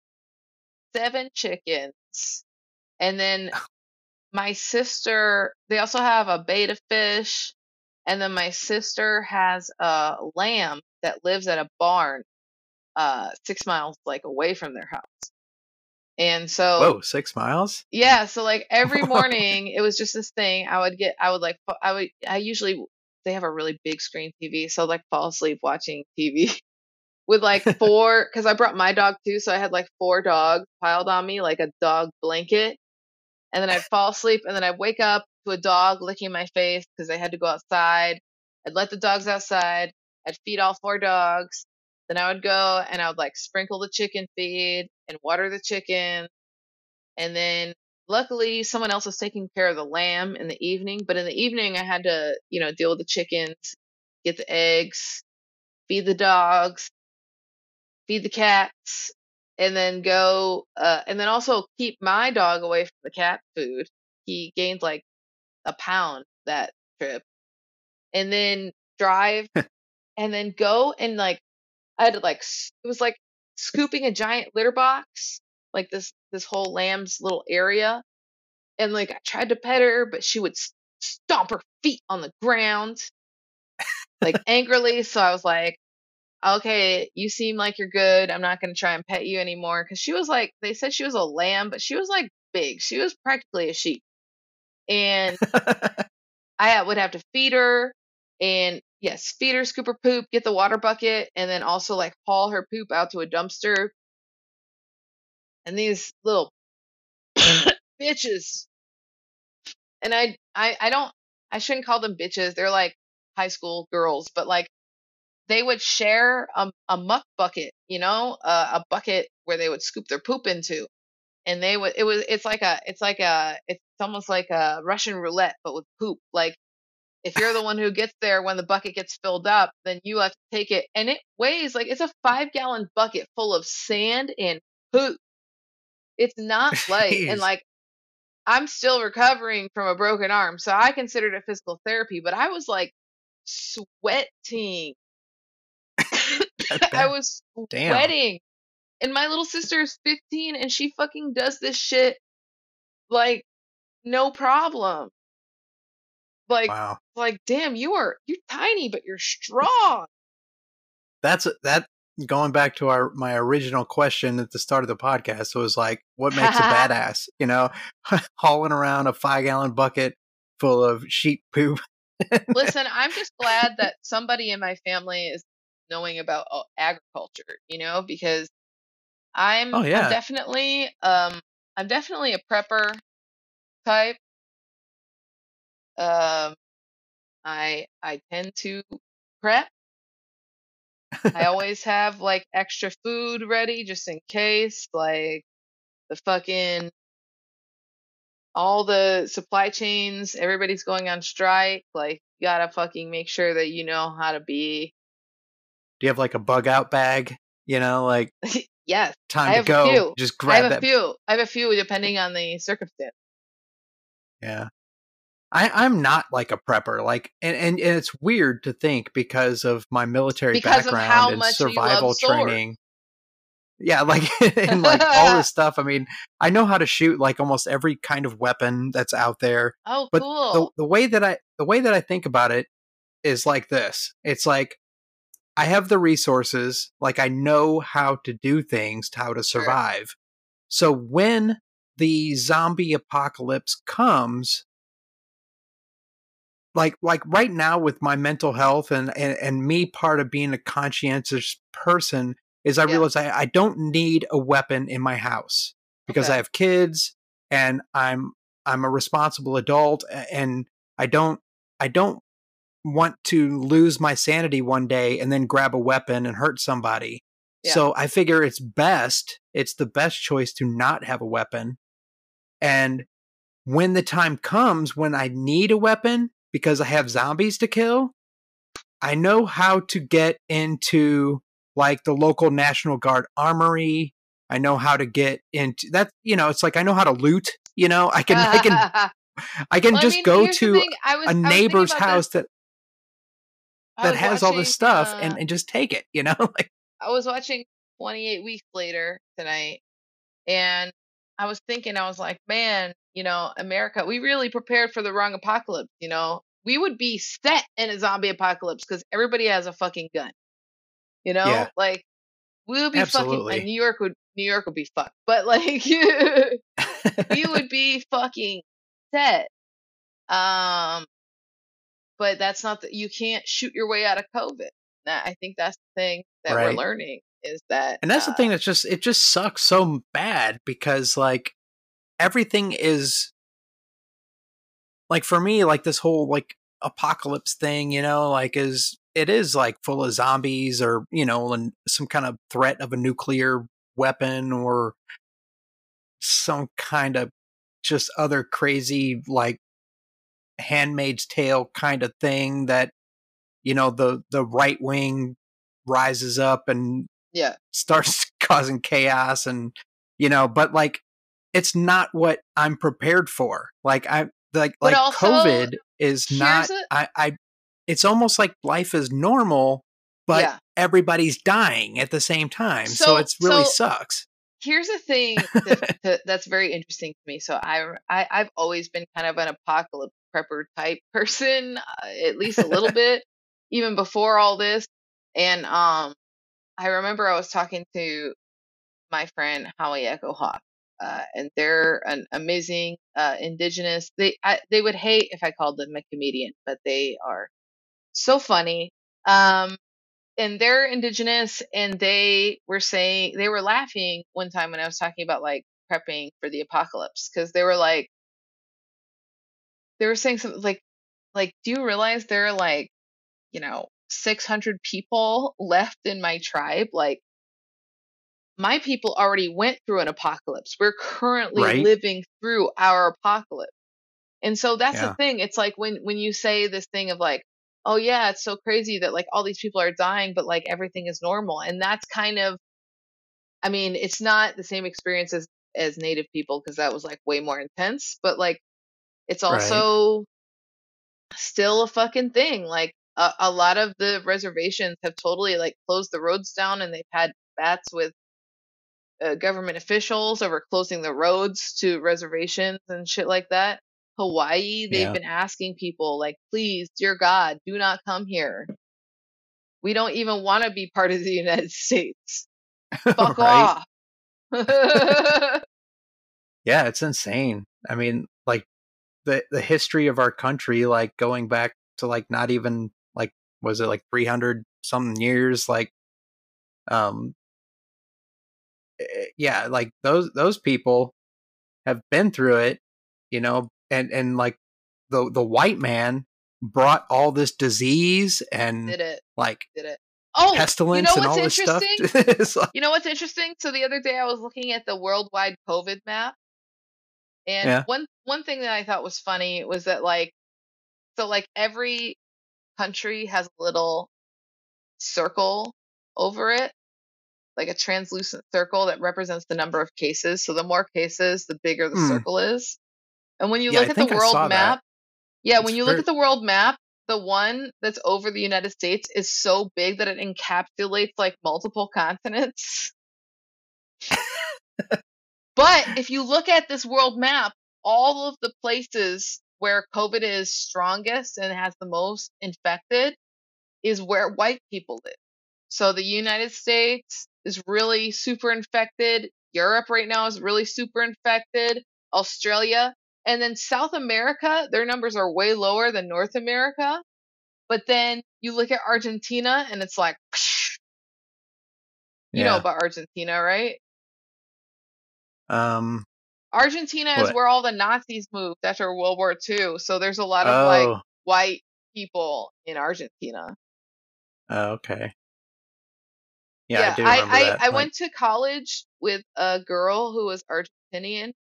Speaker 2: seven chickens and then my sister they also have a betta fish and then my sister has a lamb that lives at a barn uh six miles like away from their house and so
Speaker 1: whoa six miles
Speaker 2: yeah, so like every morning it was just this thing. I would get, I would like, I would, I usually, they have a really big screen TV, so I'd like fall asleep watching TV with like four, because I brought my dog too, so I had like four dogs piled on me like a dog blanket. And then I'd fall asleep, and then I'd wake up to a dog licking my face because I had to go outside. I'd let the dogs outside. I'd feed all four dogs. Then I would go and I would like sprinkle the chicken feed and water the chicken. And then luckily someone else was taking care of the lamb in the evening. But in the evening I had to, you know, deal with the chickens, get the eggs, feed the dogs, feed the cats, and then go, uh, and then also keep my dog away from the cat food. He gained like a pound that trip. And then drive and then go and like I had to like it was like scooping a giant litter box, like this this whole lamb's little area, and like I tried to pet her, but she would stomp her feet on the ground, like angrily. So I was like, okay, you seem like you're good. I'm not gonna try and pet you anymore because she was like they said she was a lamb, but she was like big. She was practically a sheep, and I uh, would have to feed her and yes, feed her, scoop her poop, get the water bucket, and then also like haul her poop out to a dumpster. And these little bitches, and I, I, I don't, I shouldn't call them bitches. They're like high school girls, but like they would share a, a muck bucket, you know, uh, a bucket where they would scoop their poop into. And they would, it was, it's like a, it's like a, it's almost like a Russian roulette, but with poop. Like if you're the one who gets there when the bucket gets filled up, then you have to take it. And it weighs like it's a five gallon bucket full of sand and poop. It's not light. and like, I'm still recovering from a broken arm. So I considered it physical therapy, but I was like sweating. I was
Speaker 1: damn.
Speaker 2: sweating. And my little sister is 15 and she fucking does this shit like no problem. Like,
Speaker 1: Wow.
Speaker 2: like, damn, you are you're tiny, but you're strong.
Speaker 1: That's that going back to our my original question at the start of the podcast it was like what makes a badass you know hauling around a five gallon bucket full of sheep poop
Speaker 2: Listen, I'm just glad that somebody in my family is knowing about agriculture, you know, because I'm,
Speaker 1: Oh, yeah.
Speaker 2: I'm definitely um I'm definitely a prepper type. Um I I tend to prep. I always have like extra food ready just in case like the fucking all the supply chains, everybody's going on strike. Like, you gotta fucking make sure that you know how to be.
Speaker 1: do you have like a bug out bag you know like
Speaker 2: yes,
Speaker 1: time
Speaker 2: I
Speaker 1: to
Speaker 2: have a
Speaker 1: go just
Speaker 2: I
Speaker 1: grab
Speaker 2: have a
Speaker 1: that
Speaker 2: few. I have a few depending on the circumstance.
Speaker 1: Yeah. I, I'm not like a prepper. Like and, and, and it's weird to think because of my military
Speaker 2: Because
Speaker 1: background and
Speaker 2: much you love
Speaker 1: survival training. Yeah, like and like all this stuff. I mean, I know how to shoot like almost every kind of weapon that's out there.
Speaker 2: Oh,
Speaker 1: But
Speaker 2: cool.
Speaker 1: The the way that I the way that I think about it is like this. It's like I have the resources, like I know how to do things, how to
Speaker 2: Sure.
Speaker 1: survive. So when the zombie apocalypse comes, like like right now with my mental health and and, and me part of being a conscientious person is I
Speaker 2: Yeah.
Speaker 1: realize I, I don't need a weapon in my house because
Speaker 2: Okay.
Speaker 1: I have kids and I'm I'm a responsible adult and I don't I don't want to lose my sanity one day and then grab a weapon and hurt somebody.
Speaker 2: Yeah.
Speaker 1: So I figure it's best, it's the best choice to not have a weapon. And when the time comes when I need a weapon because I have zombies to kill, I know how to get into like the local National Guard armory. I know how to get into that, you know, it's like I know how to loot, you know, I can I can I can
Speaker 2: Well, I
Speaker 1: just
Speaker 2: mean,
Speaker 1: go to
Speaker 2: I was-
Speaker 1: a
Speaker 2: I
Speaker 1: neighbor's house
Speaker 2: this.
Speaker 1: that that has all this stuff
Speaker 2: uh,
Speaker 1: and, and just take it, you know? like
Speaker 2: I was watching 28 Weeks Later tonight, and I was thinking, I was like, man, you know, America, we really prepared for the wrong apocalypse. You know, we would be set in a zombie apocalypse because everybody has a fucking gun. You know,
Speaker 1: Yeah.
Speaker 2: like we would be fucking.
Speaker 1: Absolutely.
Speaker 2: And New York would New York would be fucked, but like we would be fucking set. Um, but that's not that you can't shoot your way out of COVID. That I think that's the thing that we're learning is that,
Speaker 1: And that's the
Speaker 2: uh,
Speaker 1: thing that's just it just sucks so bad because like everything is like for me like this whole like apocalypse thing, you know, like is it is like full of zombies or, you know, and some kind of threat of a nuclear weapon or some kind of just other crazy like handmaid's tale kind of thing that you know the the right wing rises up and
Speaker 2: Yeah.
Speaker 1: starts causing chaos and you know but like it's not what i'm prepared for like i like
Speaker 2: But
Speaker 1: like
Speaker 2: also,
Speaker 1: covid is not
Speaker 2: a-
Speaker 1: i i it's almost like life is normal but
Speaker 2: Yeah.
Speaker 1: everybody's dying at the same time so,
Speaker 2: So-
Speaker 1: it's really
Speaker 2: so-
Speaker 1: sucks
Speaker 2: Here's a thing that, that, that's very interesting to me. So I, I I've always been kind of an apocalypse prepper type person, uh, at least a little bit, even before all this. And um, I remember I was talking to my friend Howie Echo Hawk, uh, and they're an amazing uh, indigenous. They I, they would hate if I called them a comedian, but they are so funny. Um, and they're indigenous, and they were saying they were laughing one time when I was talking about like prepping for the apocalypse because they were like they were saying something like like do you realize there are like you know 600 people left in my tribe like my people already went through an apocalypse we're currently
Speaker 1: Right.
Speaker 2: living through our apocalypse And so that's
Speaker 1: Yeah.
Speaker 2: the thing. It's like when when you say this thing of like, oh yeah, it's so crazy that like all these people are dying, but like everything is normal. And that's kind of I mean, it's not the same experience as as native people because that was like way more intense, but like it's
Speaker 1: Right.
Speaker 2: also still a fucking thing. Like a, a lot of the reservations have totally like closed the roads down and they've had bats with uh, government officials over closing the roads to reservations and shit like that. Hawaii, they've
Speaker 1: Yeah.
Speaker 2: been asking people like, please, dear God, do not come here. We don't even want to be part of the United States. Fuck off.
Speaker 1: Yeah, it's insane. I mean, like the the history of our country, like going back to like not even like was it like three hundred something years? Like, um, Eh, yeah, like those those people have been through it, you know, and and like the the white man brought all this disease and
Speaker 2: did it,
Speaker 1: like
Speaker 2: did it. Oh,
Speaker 1: pestilence
Speaker 2: you know
Speaker 1: and all
Speaker 2: what's
Speaker 1: this stuff.
Speaker 2: interesting?
Speaker 1: Like-
Speaker 2: You know what's interesting? So the other day I was looking at the worldwide COVID map, and
Speaker 1: Yeah.
Speaker 2: one one thing that I thought was funny was that like, so like every country has a little circle over it, like a translucent circle that represents the number of cases. So the more cases, the bigger the
Speaker 1: Hmm.
Speaker 2: circle is. And when you
Speaker 1: Yeah,
Speaker 2: look
Speaker 1: I
Speaker 2: at the
Speaker 1: think I saw
Speaker 2: world
Speaker 1: that.
Speaker 2: map, yeah,
Speaker 1: It's
Speaker 2: when you look at the world map, the one that's over the United States is so big that it encapsulates like multiple continents. but if you look at this world map, all of the places where COVID is strongest and has the most infected is where white people live. So the United States is really super infected. Europe right now is really super infected. Australia. And then South America, their numbers are way lower than North America. But then you look at Argentina and it's like, you know about Argentina, right?
Speaker 1: Um.
Speaker 2: Argentina is where all the Nazis moved after World War II. So there's a lot of like
Speaker 1: Oh.
Speaker 2: white people in Argentina.
Speaker 1: oh, okay. Yeah, I do
Speaker 2: I,
Speaker 1: remember
Speaker 2: I,
Speaker 1: that.
Speaker 2: I
Speaker 1: like-
Speaker 2: went to college with a girl who was Argentinian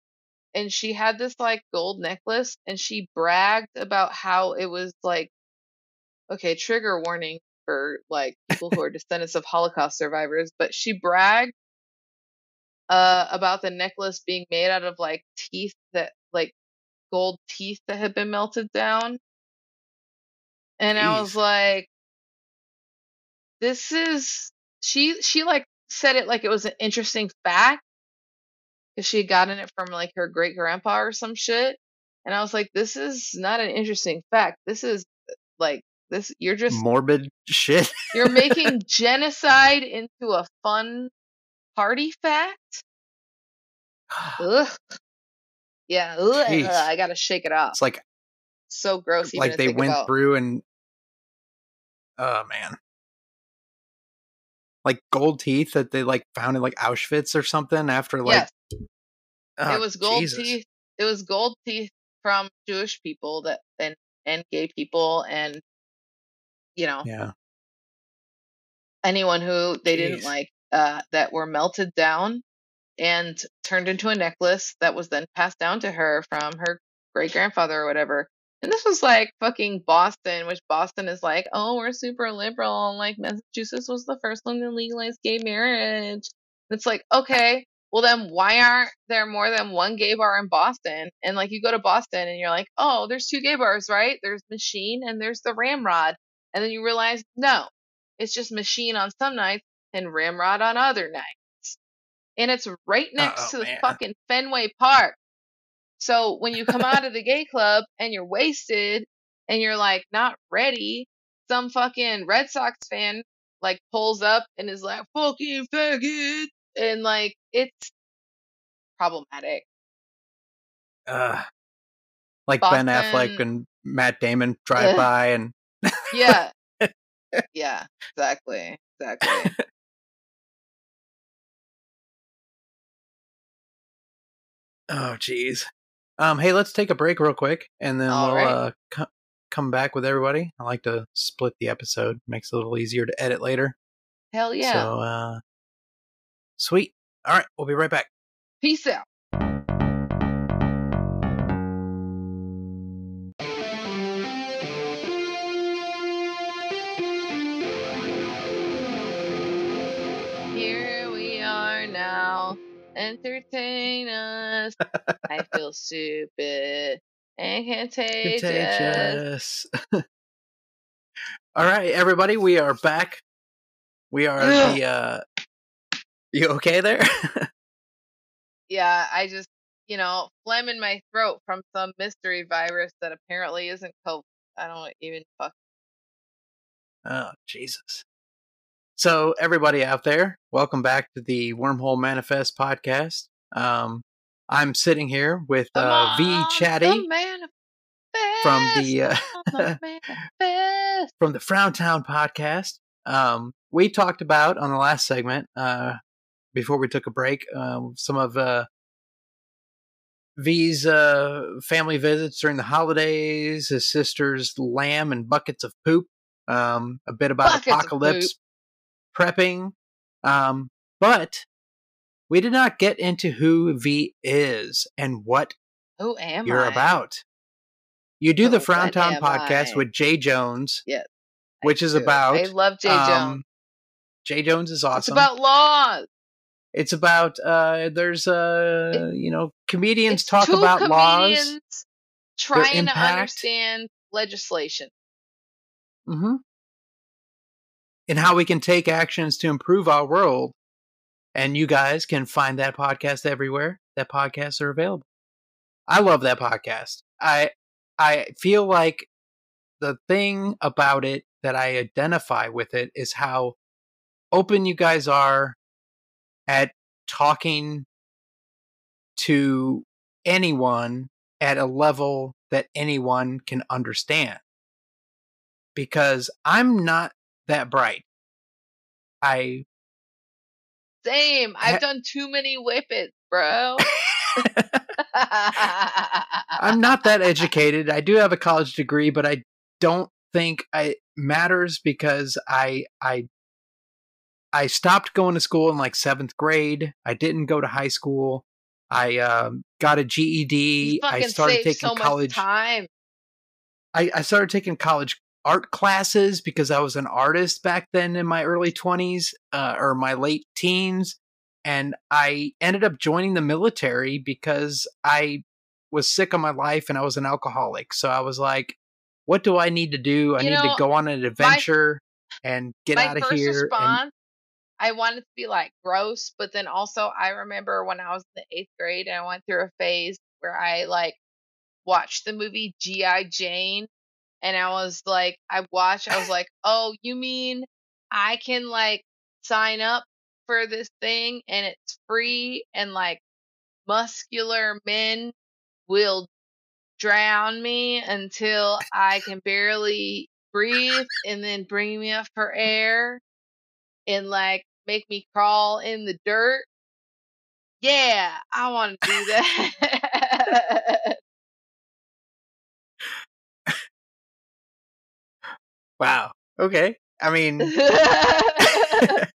Speaker 2: and she had this like gold necklace and she bragged about how it was like okay, trigger warning for like people who are descendants of Holocaust survivors, but she bragged uh about the necklace being made out of like teeth that like gold teeth that had been melted down. And I was like this is she she like said it like it was an interesting fact because she had gotten it from like her great grandpa or some shit and i was like this is not an interesting fact this is uh, like this you're just
Speaker 1: morbid shit.
Speaker 2: you're making genocide into a fun party fact ugh yeah ugh, uh,
Speaker 1: Jeez.
Speaker 2: i gotta shake it off
Speaker 1: it's like
Speaker 2: so gross
Speaker 1: like they went
Speaker 2: about.
Speaker 1: through and oh man like gold teeth that they like found in like auschwitz or something after like
Speaker 2: yes
Speaker 1: oh,
Speaker 2: it was gold
Speaker 1: Jesus.
Speaker 2: teeth. It was gold teeth from Jewish people that and and gay people and you know
Speaker 1: yeah
Speaker 2: anyone who they didn't like uh, that were melted down and turned into a necklace that was then passed down to her from her great grandfather or whatever. And this was like fucking Boston, which Boston is like, oh, we're super liberal. And like Massachusetts was the first one to legalize gay marriage. And it's like, okay, well then why aren't there more than one gay bar in Boston? And like you go to Boston and you're like, oh, there's two gay bars, right? There's Machine and there's the Ramrod. And then you realize, no, it's just Machine on some nights and Ramrod on other nights. And it's right next
Speaker 1: Uh-oh,
Speaker 2: to the
Speaker 1: man.
Speaker 2: fucking Fenway Park. So when you come out of the gay club and you're wasted and you're like not ready, some fucking Red Sox fan like pulls up and is like, fucking faggot. And like, it's problematic.
Speaker 1: uh, like ben affleck and matt damon drive
Speaker 2: Ugh.
Speaker 1: by and
Speaker 2: Yeah. yeah, exactly. Exactly.
Speaker 1: oh jeez um hey let's take a break real quick and then
Speaker 2: All
Speaker 1: we'll
Speaker 2: right.
Speaker 1: uh co- come back with everybody i like to split the episode makes it a little easier to edit later
Speaker 2: Hell yeah.
Speaker 1: so uh sweet all right we'll be right back
Speaker 2: Peace out. Entertain us. I feel stupid and contagious.
Speaker 1: Contagious. All right, everybody, we are back. We are
Speaker 2: Ugh.
Speaker 1: the. uh You okay there?
Speaker 2: Yeah, I just, you know, phlegm in my throat from some mystery virus that apparently isn't COVID. I don't even fuck.
Speaker 1: oh Jesus! So, everybody out there, welcome back to the Wormhole Manifest podcast. Um, I'm sitting here with uh,
Speaker 2: Vee
Speaker 1: Chattie
Speaker 2: the
Speaker 1: from the uh,
Speaker 2: the
Speaker 1: from the Frown Town podcast. Um, we talked about on the last segment, uh, before we took a break, um, some of uh, Vee's uh, family visits during the holidays, his sister's lamb and buckets of poop, um, a bit about
Speaker 2: Buckets
Speaker 1: apocalypse prepping. Um, but we did not get into who Vee is and what
Speaker 2: Who am
Speaker 1: you're
Speaker 2: I?
Speaker 1: about. You do the
Speaker 2: Oh, what
Speaker 1: Frown
Speaker 2: Town
Speaker 1: podcast
Speaker 2: I?
Speaker 1: with Jay Jones,
Speaker 2: Yes, I
Speaker 1: which is
Speaker 2: do.
Speaker 1: about
Speaker 2: I love Jay
Speaker 1: um,
Speaker 2: Jones.
Speaker 1: Jay Jones is awesome.
Speaker 2: It's about laws.
Speaker 1: It's about uh there's uh you know comedians talk about laws.
Speaker 2: trying to understand legislation.
Speaker 1: hmm And how we can take actions to improve our world. And you guys can find that podcast everywhere that podcasts are available. I love that podcast. I I feel like the thing about it that I identify with it is how open you guys are at talking to anyone at a level that anyone can understand. Because I'm not that bright. I
Speaker 2: Same. I've done too many whippets, bro.
Speaker 1: I'm not that educated. I do have a college degree, but I don't think it matters because I I I stopped going to school in like seventh grade. I didn't go to high school. I um, got a GED. I started taking
Speaker 2: so
Speaker 1: college.
Speaker 2: time.
Speaker 1: I, I started taking college art classes because I was an artist back then in my early 20s uh, or my late teens. And I ended up joining the military because I was sick of my life and I was an alcoholic. So I was like, what do I need to do? I
Speaker 2: You
Speaker 1: need
Speaker 2: know,
Speaker 1: to go on an adventure and get out of here. And
Speaker 2: response, I wanted to be like gross, but then also I remember when I was in the eighth grade and I went through a phase where I like watched the movie G.I. Jane and I was like, I watched, I was like, oh, you mean I can like sign up for this thing and it's free and like muscular men will drown me until I can barely breathe and then bring me up for air and like make me crawl in the dirt. Yeah, I want to do that.
Speaker 1: wow. Okay. I mean,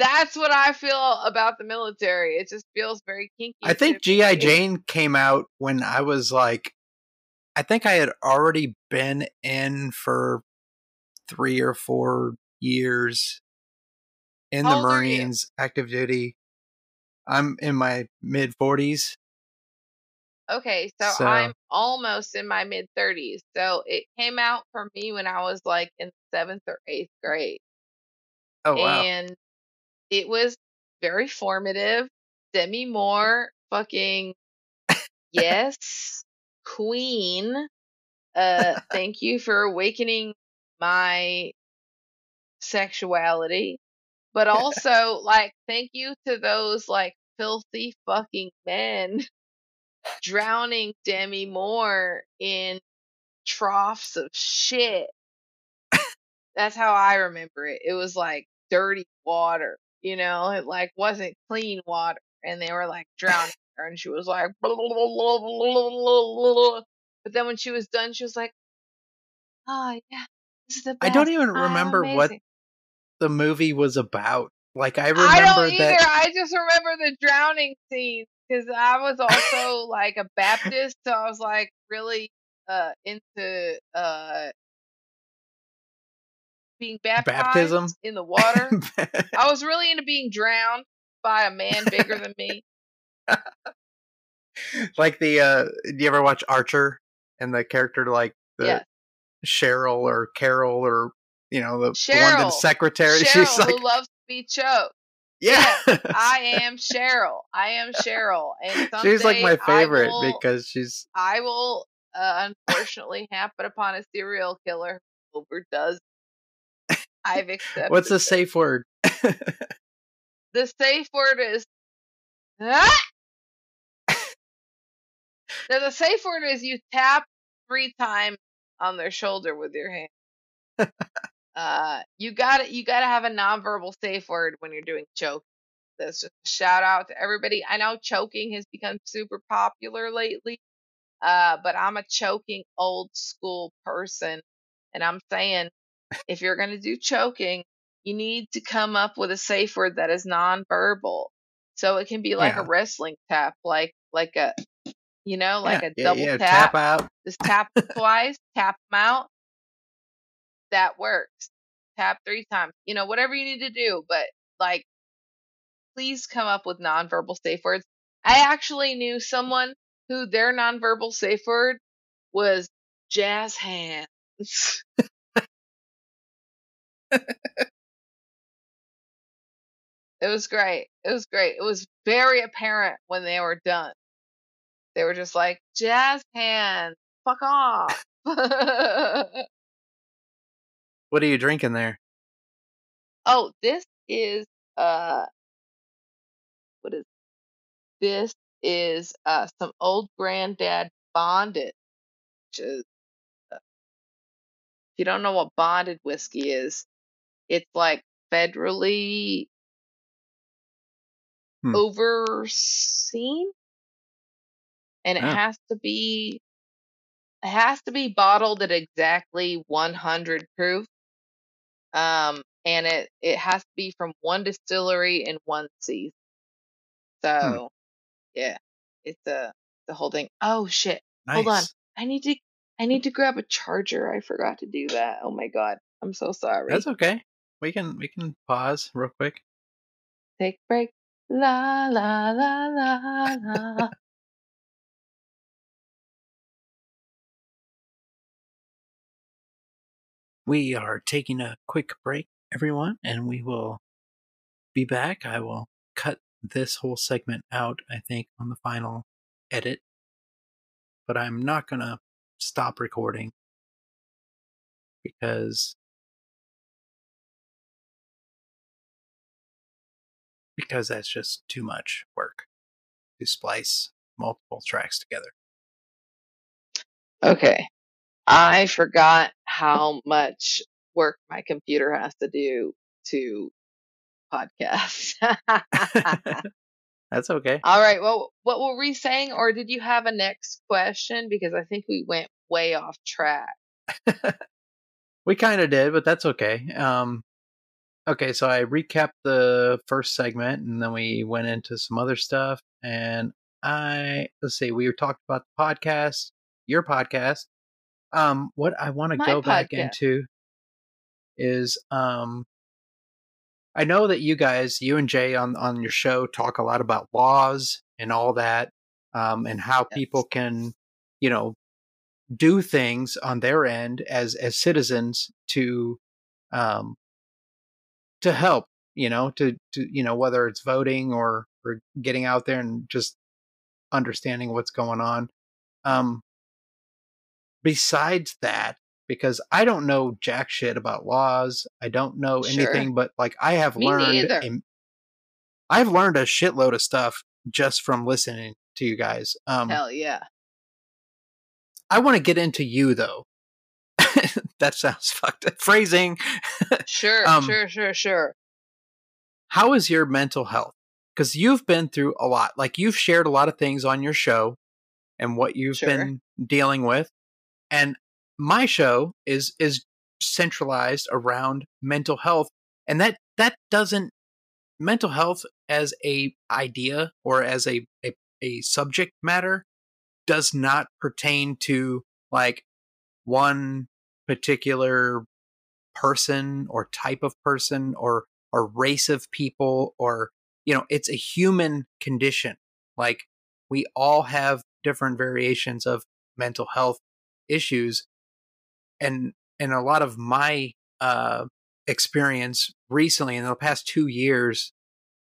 Speaker 2: That's what I feel about the military. It just feels very kinky.
Speaker 1: I think G.I. Jane came out when I was like, I think I had already been in for three or four years in
Speaker 2: How
Speaker 1: the
Speaker 2: old are you?
Speaker 1: Marines, active duty. I'm in my mid 40s.
Speaker 2: Okay, so,
Speaker 1: So-
Speaker 2: I'm almost in my mid 30s. So it came out for me when I was like in seventh or eighth grade.
Speaker 1: Oh, wow.
Speaker 2: and it was very formative. Demi Moore, fucking yes, queen. Uh, thank you for awakening my sexuality, but also like thank you to those like filthy fucking men drowning Demi Moore in troughs of shit. That's how I remember it. It was like dirty water, you know, it like wasn't clean water. And they were like drowning her, and she was like, blah, blah, blah, but then when she was done, she was like, oh, yeah, this is the best.
Speaker 1: I don't even remember what the movie was about. Like, I remember
Speaker 2: I don't either.
Speaker 1: that.
Speaker 2: I just remember the drowning scene because I was also like a Baptist, so I was like really uh into uh being baptized
Speaker 1: Baptism?
Speaker 2: in the water. I was really into being drowned. by a man bigger than me.
Speaker 1: like the uh do you ever watch Archer and the character like the
Speaker 2: Yeah.
Speaker 1: Cheryl or Carol or you know the, the
Speaker 2: Cheryl.
Speaker 1: London secretary?
Speaker 2: Cheryl,
Speaker 1: She's like
Speaker 2: who loves to be choked.
Speaker 1: Yeah.
Speaker 2: I am Cheryl. I am Cheryl, and
Speaker 1: she's like my favorite
Speaker 2: will-
Speaker 1: because she's
Speaker 2: I will uh, unfortunately happen upon a serial killer who overdoes. I've accepted.
Speaker 1: what's the
Speaker 2: it.
Speaker 1: safe word?
Speaker 2: The safe word is. Ah! no, the safe word is you tap three times on their shoulder with your hand. uh, you got to You got to have a nonverbal safe word when you're doing choke. That's just a shout out to everybody. I know choking has become super popular lately, uh, but I'm a choking old school person, and I'm saying if you're gonna do choking, you need to come up with a safe word that is nonverbal. So it can be like
Speaker 1: Yeah.
Speaker 2: a wrestling tap, like like a you know, like
Speaker 1: yeah,
Speaker 2: a double
Speaker 1: yeah,
Speaker 2: tap.
Speaker 1: out.
Speaker 2: Just tap twice, tap them out. That works. Tap three times. You know, whatever you need to do, but like please come up with nonverbal safe words. I actually knew someone who their nonverbal safe word was jazz hands. It was great. It was great. It was very apparent when they were done. They were just like, jazz hands, fuck off.
Speaker 1: What are you drinking there?
Speaker 2: oh, this is uh what is this is uh some old granddad bonded, which is uh, if you don't know what bonded whiskey is, it's like federally
Speaker 1: Hmm.
Speaker 2: overseen and it
Speaker 1: Oh.
Speaker 2: has to be it has to be bottled at exactly 100 proof um and it it has to be from one distillery in one season so yeah it's a the whole thing oh shit
Speaker 1: Nice.
Speaker 2: Hold on. i need to i need to grab a charger i forgot to do that oh my god i'm so sorry
Speaker 1: That's okay. We can we can pause real quick.
Speaker 2: take break la la la la la
Speaker 1: We are taking a quick break, everyone, and we will be back. I will cut this whole segment out, I think, on the final edit. But I'm not going to stop recording because because that's just too much work to splice multiple tracks together.
Speaker 2: Okay. I forgot how much work my computer has to do to podcast.
Speaker 1: That's okay.
Speaker 2: All right. Well, what were we saying? Or did you have a next question? Because I think we went way off track.
Speaker 1: We kind of did, but that's okay. Um, okay, so I recapped the first segment, and then we went into some other stuff. And I let's see, we were talking about the podcast, your podcast. Um, what I want to go back into is um, I know that you guys, you and Jay on on your show, talk a lot about laws and all that, um, and how
Speaker 2: Yes.
Speaker 1: people can, you know, do things on their end as as citizens to um to help you know to to you know whether it's voting or or getting out there and just understanding what's going on um besides that because i don't know jack shit about laws i don't know
Speaker 2: Sure.
Speaker 1: anything but like i have
Speaker 2: Me
Speaker 1: learned a- i've learned a shitload of stuff just from listening to you guys um
Speaker 2: Hell yeah.
Speaker 1: I want to get into you though. that sounds fucked up. Phrasing.
Speaker 2: Sure,
Speaker 1: Um,
Speaker 2: sure, sure, sure.
Speaker 1: How is your mental health? Because you've been through a lot. Like you've shared a lot of things on your show and what you've
Speaker 2: Sure.
Speaker 1: been dealing with. And my show is is centralized around mental health. And that that doesn't mental health as a idea or as a, a, a subject matter does not pertain to like one particular person or type of person or or race of people or you know, it's a human condition. Like we all have different variations of mental health issues. And and a lot of my uh experience recently in the past two years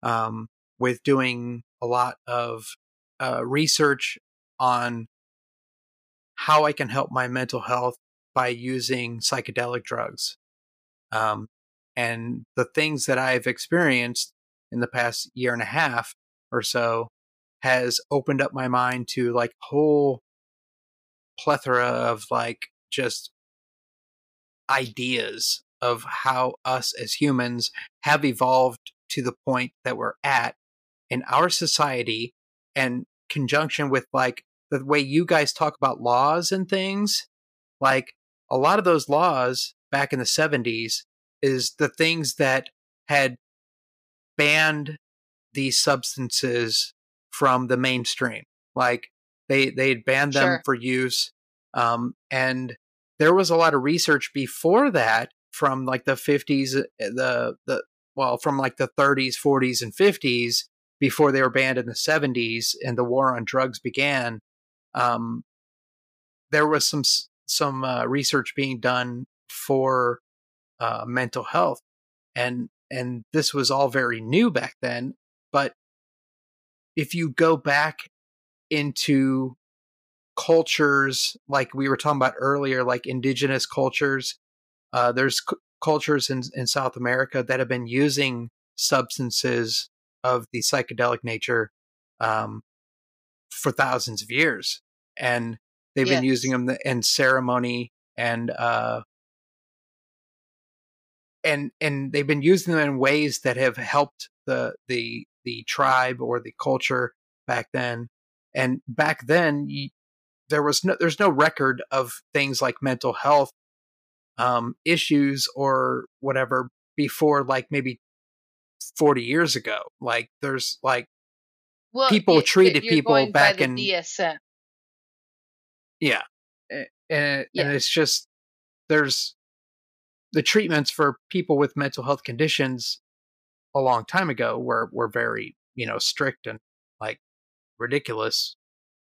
Speaker 1: um with doing a lot of uh, research on how I can help my mental health by using psychedelic drugs. Um, and the things that I've experienced in the past year and a half or so has opened up my mind to like whole plethora of like just ideas of how us as humans have evolved to the point that we're at in our society and conjunction with like the way you guys talk about laws and things like a lot of those laws back in the 70s is the things that had banned these substances from the mainstream like they they had banned them
Speaker 2: Sure.
Speaker 1: for use um, and there was a lot of research before that from like the 50s uh, the the well from like the 30s 40s and 50s before they were banned in the 70s and the war on drugs began um, there was some some uh, research being done for uh, mental health and and this was all very new back then but if you go back into cultures like we were talking about earlier like indigenous cultures uh, there's c- cultures in, in south america that have been using substances of the psychedelic nature um, for thousands of years and they've been using them in ceremony and uh, and and they've been using them in ways that have helped the the the tribe or the culture back then and back then you, there was no there's no record of things like mental health um, issues or whatever before like maybe 40 years ago like there's like
Speaker 2: Well,
Speaker 1: People
Speaker 2: you-
Speaker 1: treated people back in-
Speaker 2: DSM.
Speaker 1: yeah and,
Speaker 2: Yeah.
Speaker 1: and it's just there's the treatments for people with mental health conditions a long time ago were were very you know strict and ridiculous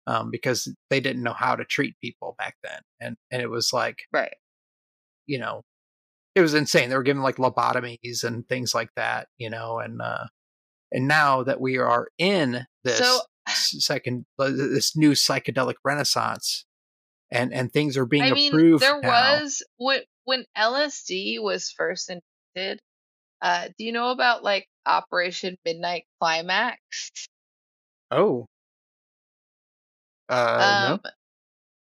Speaker 1: um, because they didn't know how to treat people back then and and it was like
Speaker 2: Right.
Speaker 1: you know it was insane they were given like lobotomies and things like that you know and uh and now that we are in this
Speaker 2: So
Speaker 1: second uh, this new psychedelic renaissance and and things are being
Speaker 2: I mean,
Speaker 1: approved
Speaker 2: there
Speaker 1: now.
Speaker 2: was when when LSD was first invented. Uh, do you know about like Operation Midnight Climax?
Speaker 1: oh uh
Speaker 2: um,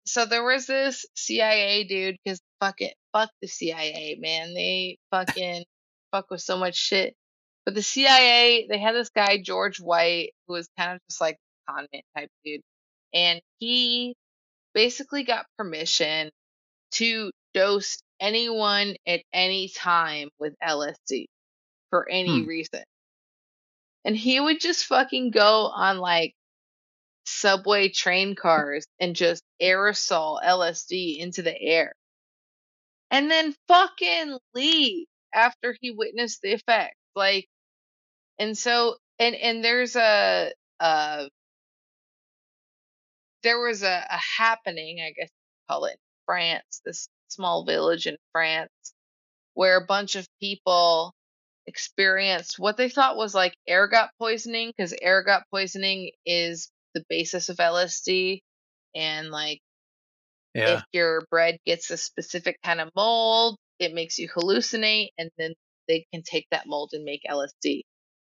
Speaker 2: so there was this CIA dude, because fuck it, fuck the CIA, man. They fucking fuck with so much shit. But the CIA, they had this guy George White, who was kind of just like a con man type dude, and he basically got permission to dose anyone at any time with LSD for any
Speaker 1: Hmm.
Speaker 2: reason. And he would just fucking go on like subway train cars and just aerosol LSD into the air. And then fucking leave after he witnessed the effect. Like and so and and there's a uh there was a, a happening, I guess you call it France, this small village in France where a bunch of people experienced what they thought was like ergot poisoning because ergot poisoning is the basis of LSD and like
Speaker 1: yeah.
Speaker 2: if your bread gets a specific kind of mold it makes you hallucinate and then they can take that mold and make LSD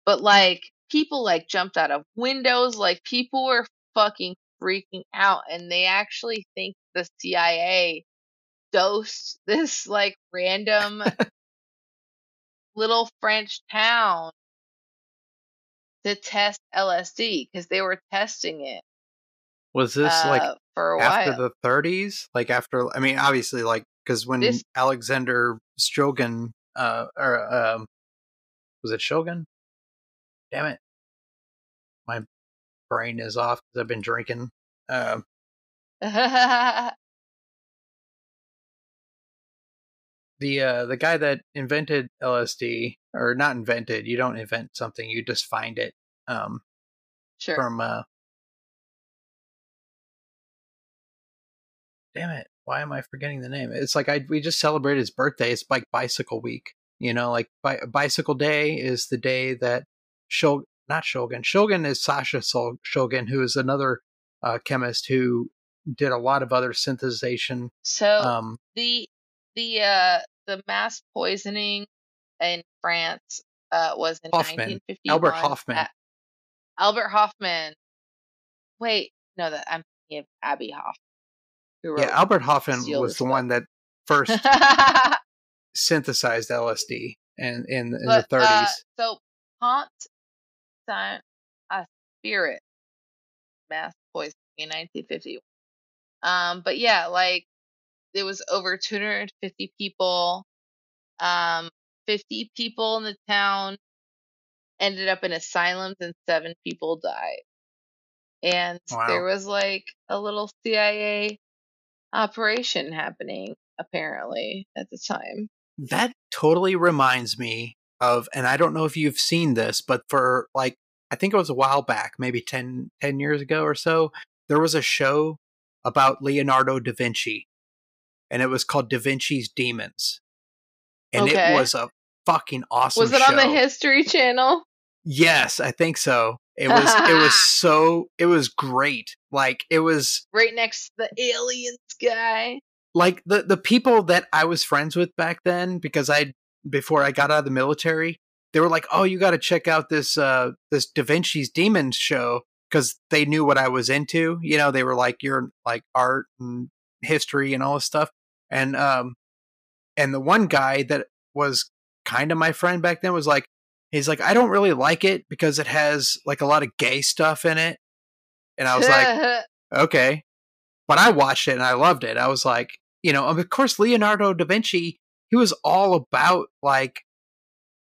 Speaker 2: but like people like jumped out of windows like people were fucking freaking out and they actually think the CIA dosed this like random little French town to test LSD because they were testing it
Speaker 1: was this like
Speaker 2: uh, for a
Speaker 1: after
Speaker 2: while.
Speaker 1: the 30s like after i mean obviously like because when
Speaker 2: This-
Speaker 1: alexander strogan uh or um was it shogun damn it. My brain is off because i've been drinking um the uh the guy that invented LSD or not invented, you don't invent something, you just find it. Um
Speaker 2: Sure.
Speaker 1: from uh damn it why am i forgetting the name it's like i we just celebrated his birthday it's like bicycle week you know like bi- bicycle day is the day that Shul not shogun shogun is sasha Sol- shogun who is another uh, chemist who did a lot of other synthesization
Speaker 2: So
Speaker 1: um
Speaker 2: the the uh the mass poisoning in France uh was in
Speaker 1: Hofmann.
Speaker 2: 1951.
Speaker 1: Albert
Speaker 2: Hofmann. Albert Hofmann. Wait, no, that I'm thinking of Abbie Hoffman.
Speaker 1: Yeah albert
Speaker 2: hofmann
Speaker 1: was the
Speaker 2: book.
Speaker 1: one that first synthesized lsd and in, in
Speaker 2: but,
Speaker 1: the 30s
Speaker 2: uh, so Pont Saint a spirit mass poisoning in 1951. Um, but yeah, like it was over 250 people. Um, 50 people in the town ended up in asylums and seven people died. And there was like a little CIA operation happening apparently at the time.
Speaker 1: That totally reminds me of, and I don't know if you've seen this, but for like, I think it was a while back, maybe 10, 10 years ago or so, there was a show about Leonardo da Vinci, and it was called Da Vinci's Demons. And
Speaker 2: Okay.
Speaker 1: it was a fucking awesome
Speaker 2: was it on the. History Channel?
Speaker 1: Yes, I think so. It was it was so it was great. Like it was
Speaker 2: Right next to the aliens guy.
Speaker 1: like the the people that I was friends with back then because I before I got out of the military, they were like, "Oh, you got to check out this uh this Da Vinci's Demons show" because they knew what I was into. You know, they were like, "You're like art and history and all this stuff," and um, and the one guy that was kind of my friend back then was like, he's like, "I don't really like it because it has like a lot of gay stuff in it," and I was like okay. But I watched it and I loved it. I was like, you know, of course, Leonardo da Vinci, he was all about like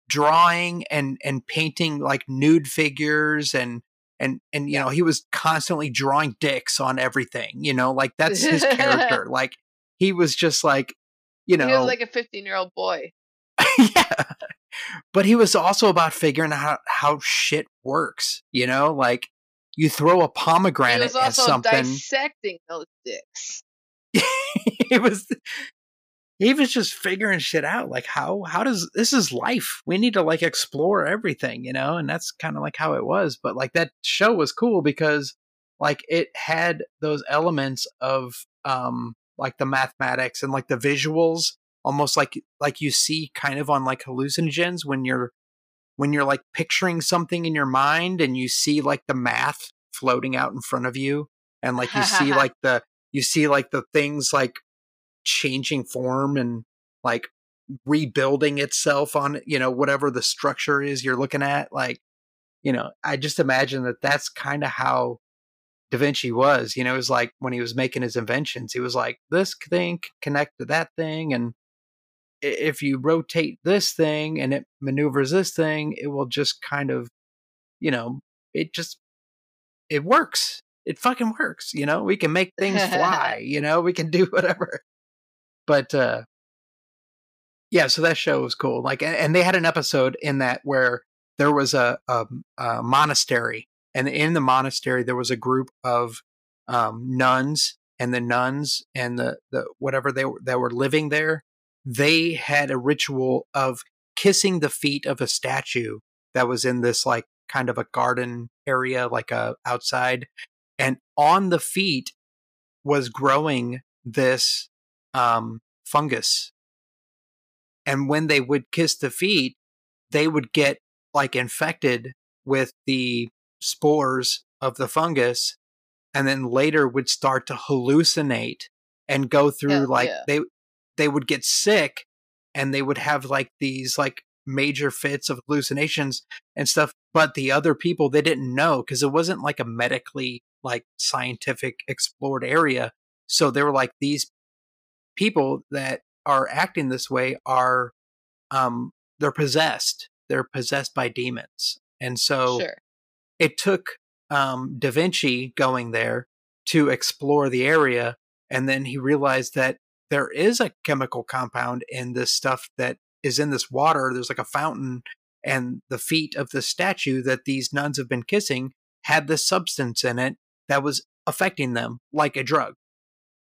Speaker 1: drawing and and painting like nude figures and and and you know he was constantly drawing dicks on everything you know like that's his character like he was just like you know
Speaker 2: he was like a 15 year old boy.
Speaker 1: yeah. But he was also about figuring out how, shit works, you know? Like you throw a
Speaker 2: He
Speaker 1: pomegranate
Speaker 2: was
Speaker 1: at
Speaker 2: also
Speaker 1: something.
Speaker 2: dissecting those dicks.
Speaker 1: he was he was just figuring shit out like how how does this is life we need to like explore everything you know and that's kind of like how it was but like that show was cool because like it had those elements of um like the mathematics and like the visuals almost like like you see kind of on like hallucinogens when you're when you're like picturing something in your mind and you see like the math floating out in front of you and like you see like the you see like the things like changing form and like rebuilding itself on you know whatever the structure is you're looking at like you know i just imagine that that's kind of how da vinci was you know it was like when he was making his inventions he was like this thing connect to that thing and if you rotate this thing and it maneuvers this thing it will just kind of you know it just it works. It fucking works you know? We can make things fly you know? We can do whatever. But uh yeah so that show was cool like and, they had an episode in that where there was a, a, a monastery and in the monastery there was a group of um, nuns and the nuns and the, the whatever they were that were living there they had a ritual of kissing the feet of a statue that was in this like kind of a garden area like a outside and on the feet was growing this um, fungus. And when they would kiss the feet they would get like infected with the spores of the fungus and then later would start to hallucinate and go through
Speaker 2: Hell
Speaker 1: like
Speaker 2: yeah.
Speaker 1: they they would get sick and they would have like these like major fits of hallucinations and stuff but the other people they didn't know because it wasn't like a medically like scientific explored area so they were like these people that are acting this way are um they're possessed they're possessed by demons and so
Speaker 2: sure.
Speaker 1: It took um, Da Vinci going there to explore the area, and then he realized that there is a chemical compound in this stuff that is in this water. There's like a fountain, and the feet of the statue that these nuns have been kissing had this substance in it that was affecting them like a drug.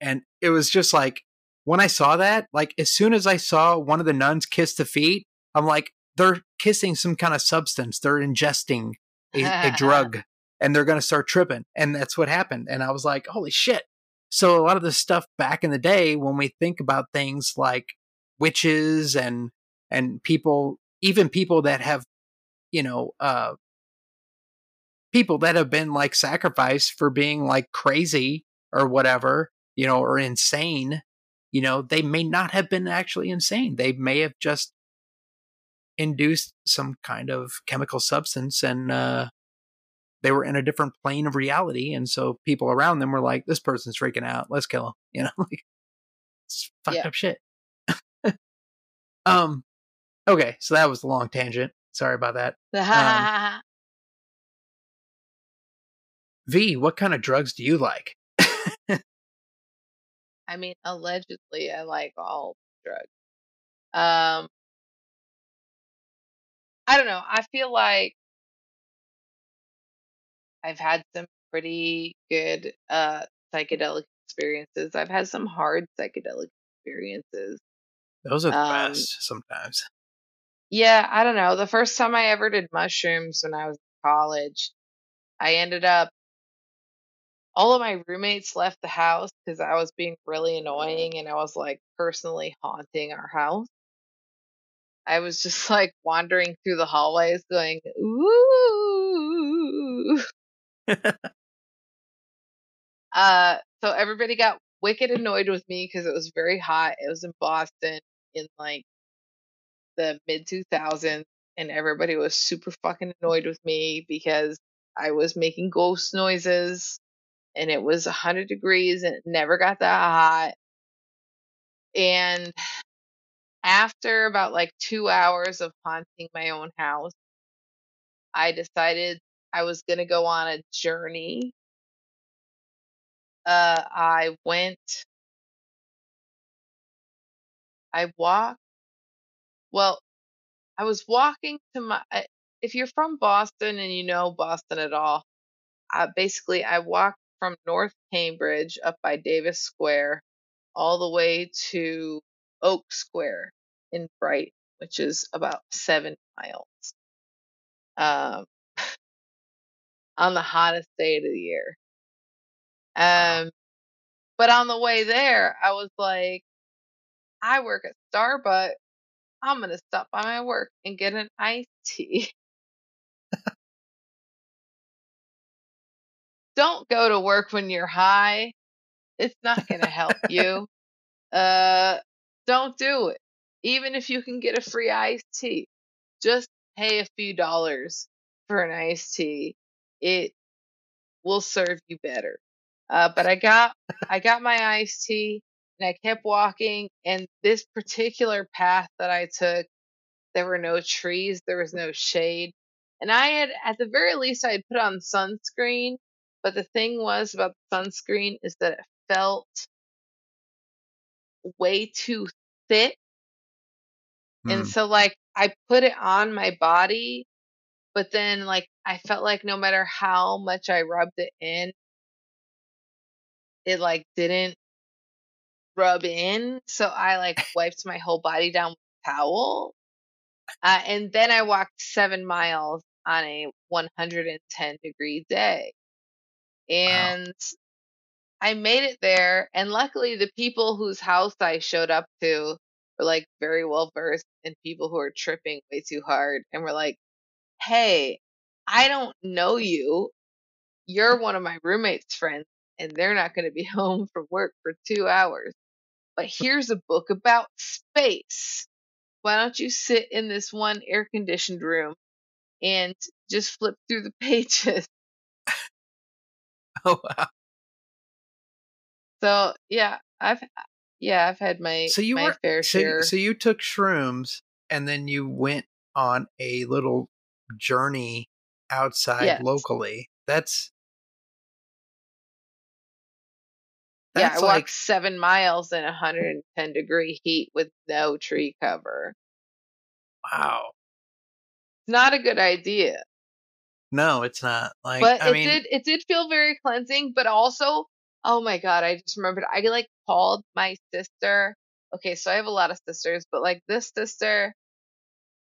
Speaker 1: And it was just like, when I saw that, like as soon as I saw one of the nuns kiss the feet, I'm like, they're kissing some kind of substance. They're ingesting a, a drug and they're going to start tripping. And that's what happened. And I was like, holy shit. So a lot of the stuff back in the day, when we think about things like witches and, and people, even people that have, you know, uh, people that have been like sacrificed for being like crazy or whatever, you know, or insane, you know, they may not have been actually insane. They may have just induced some kind of chemical substance and uh, they were in a different plane of reality. And so people around them were like, this person's freaking out. Let's kill him. You know, like it's fucked yeah. up shit. um, okay. So that was the long tangent. Sorry about that. um, Vee, what kind of drugs do you like?
Speaker 2: I mean, allegedly, I like all drugs. Um, I don't know. I feel like I've had some pretty good uh, psychedelic experiences. I've had some hard psychedelic experiences.
Speaker 1: Those are the um, best sometimes.
Speaker 2: Yeah, I don't know. The first time I ever did mushrooms when I was in college, I ended up all of my roommates left the house because I was being really annoying and I was like personally haunting our house. I was just like wandering through the hallways going, ooh. uh, so everybody got wicked annoyed with me because it was very hot. It was in Boston in like the mid 2000s, and everybody was super fucking annoyed with me because I was making ghost noises and it was 100 degrees and it never got that hot. And after about like two hours of haunting my own house, I decided I was going to go on a journey. Uh, I went, I walked, well, I was walking to my, if you're from Boston and you know Boston at all, uh, basically I walked from North Cambridge up by Davis Square all the way to Oak Square in Bright, which is about seven miles. Um, on the hottest day of the year. Um, but on the way there, I was like, I work at Starbucks. I'm gonna stop by my work and get an iced tea. don't go to work when you're high. It's not going to help you. Uh, don't do it. Even if you can get a free iced tea, just pay a few dollars for an iced tea. It will serve you better. Uh, but I got I got my iced tea and I kept walking and this particular path that I took there were no trees, there was no shade. And I had at the very least I had put on sunscreen but the thing was about the sunscreen is that it felt way too thick. And hmm. so like I put it on my body, but then like I felt like no matter how much I rubbed it in, it like didn't rub in. So I like wiped my whole body down with a towel. Uh, and then I walked seven miles on a 110 degree day and wow. I made it there. And luckily, the people whose house I showed up to were like very well versed in people who are tripping way too hard, and were like, "Hey, I don't know you. You're one of my roommate's friends, and they're not going to be home from work for two hours. But here's a book about space. Why don't you sit in this one air conditioned room and just flip through the pages?"
Speaker 1: Oh wow.
Speaker 2: So yeah, I've yeah, I've had my
Speaker 1: so you
Speaker 2: my
Speaker 1: were,
Speaker 2: fair
Speaker 1: so,
Speaker 2: share.
Speaker 1: So you took shrooms and then you went on a little journey outside yes. locally. That's
Speaker 2: yeah, I
Speaker 1: That's
Speaker 2: walked
Speaker 1: like
Speaker 2: seven miles in 110 degree heat with no tree cover.
Speaker 1: wow.
Speaker 2: It's not a good idea.
Speaker 1: No, it's not. Like
Speaker 2: But
Speaker 1: I
Speaker 2: it
Speaker 1: mean,
Speaker 2: did it did feel very cleansing, but also, oh my God, I just remembered I like called my sister. Okay, so I have a lot of sisters, but like this sister,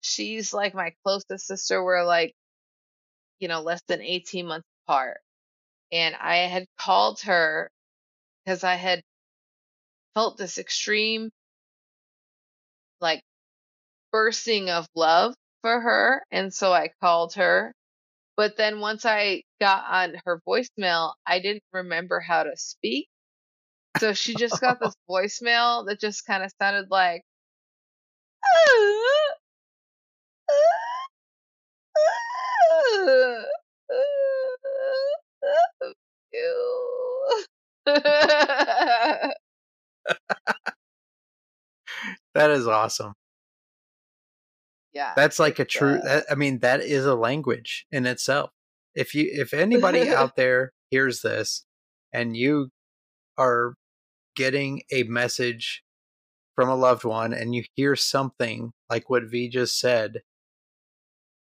Speaker 2: she's like my closest sister. We're like, you know, less than 18 months apart. And I had called her because I had felt this extreme like bursting of love for her. And so I called her. But then once I got on her voicemail, I didn't remember how to speak. So she just got this voicemail that just kind of sounded like,
Speaker 1: that is awesome.
Speaker 2: Yeah.
Speaker 1: That's like a true. That, I mean, that is a language in itself. If you, if anybody out there hears this, and you are getting a message from a loved one, and you hear something like what Vee just said,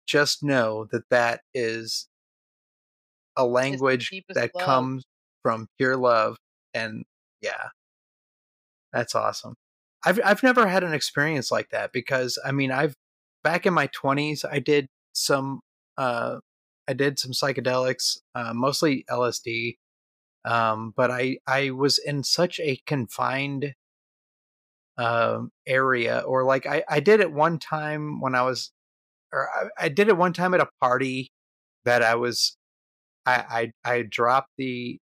Speaker 1: just know that that is a language that
Speaker 2: love.
Speaker 1: comes from pure love, and yeah, that's awesome. I've I've never had an experience like that because I mean I've back in my twenties I did some uh I did some psychedelics, uh, mostly LSD, um, but I I was in such a confined um area or like I I did it one time when I was or I, I did it one time at a party that I was I I I dropped the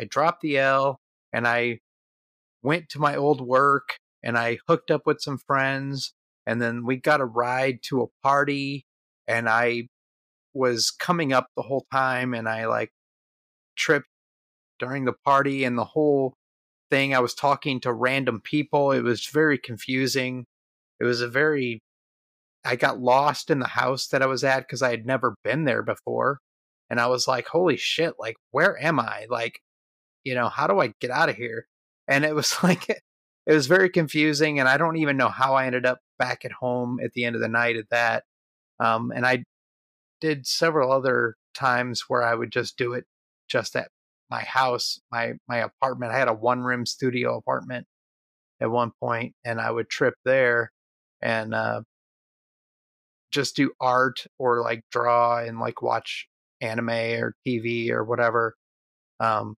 Speaker 1: I dropped the L and I went to my old work and I hooked up with some friends and then we got a ride to a party and I was coming up the whole time and I like tripped during the party and the whole thing I was talking to random people it was very confusing. It was a very I got lost in the house that I was at cuz I had never been there before and I was like holy shit like where am I? Like you know how do I get out of here? And it was like it was very confusing and i don't even know how i ended up back at home at the end of the night at that um, and i did several other times where i would just do it just at my house my my apartment. I had a one room studio apartment at one point and i would trip there and uh, just do art or like draw and like watch anime or tv or whatever um,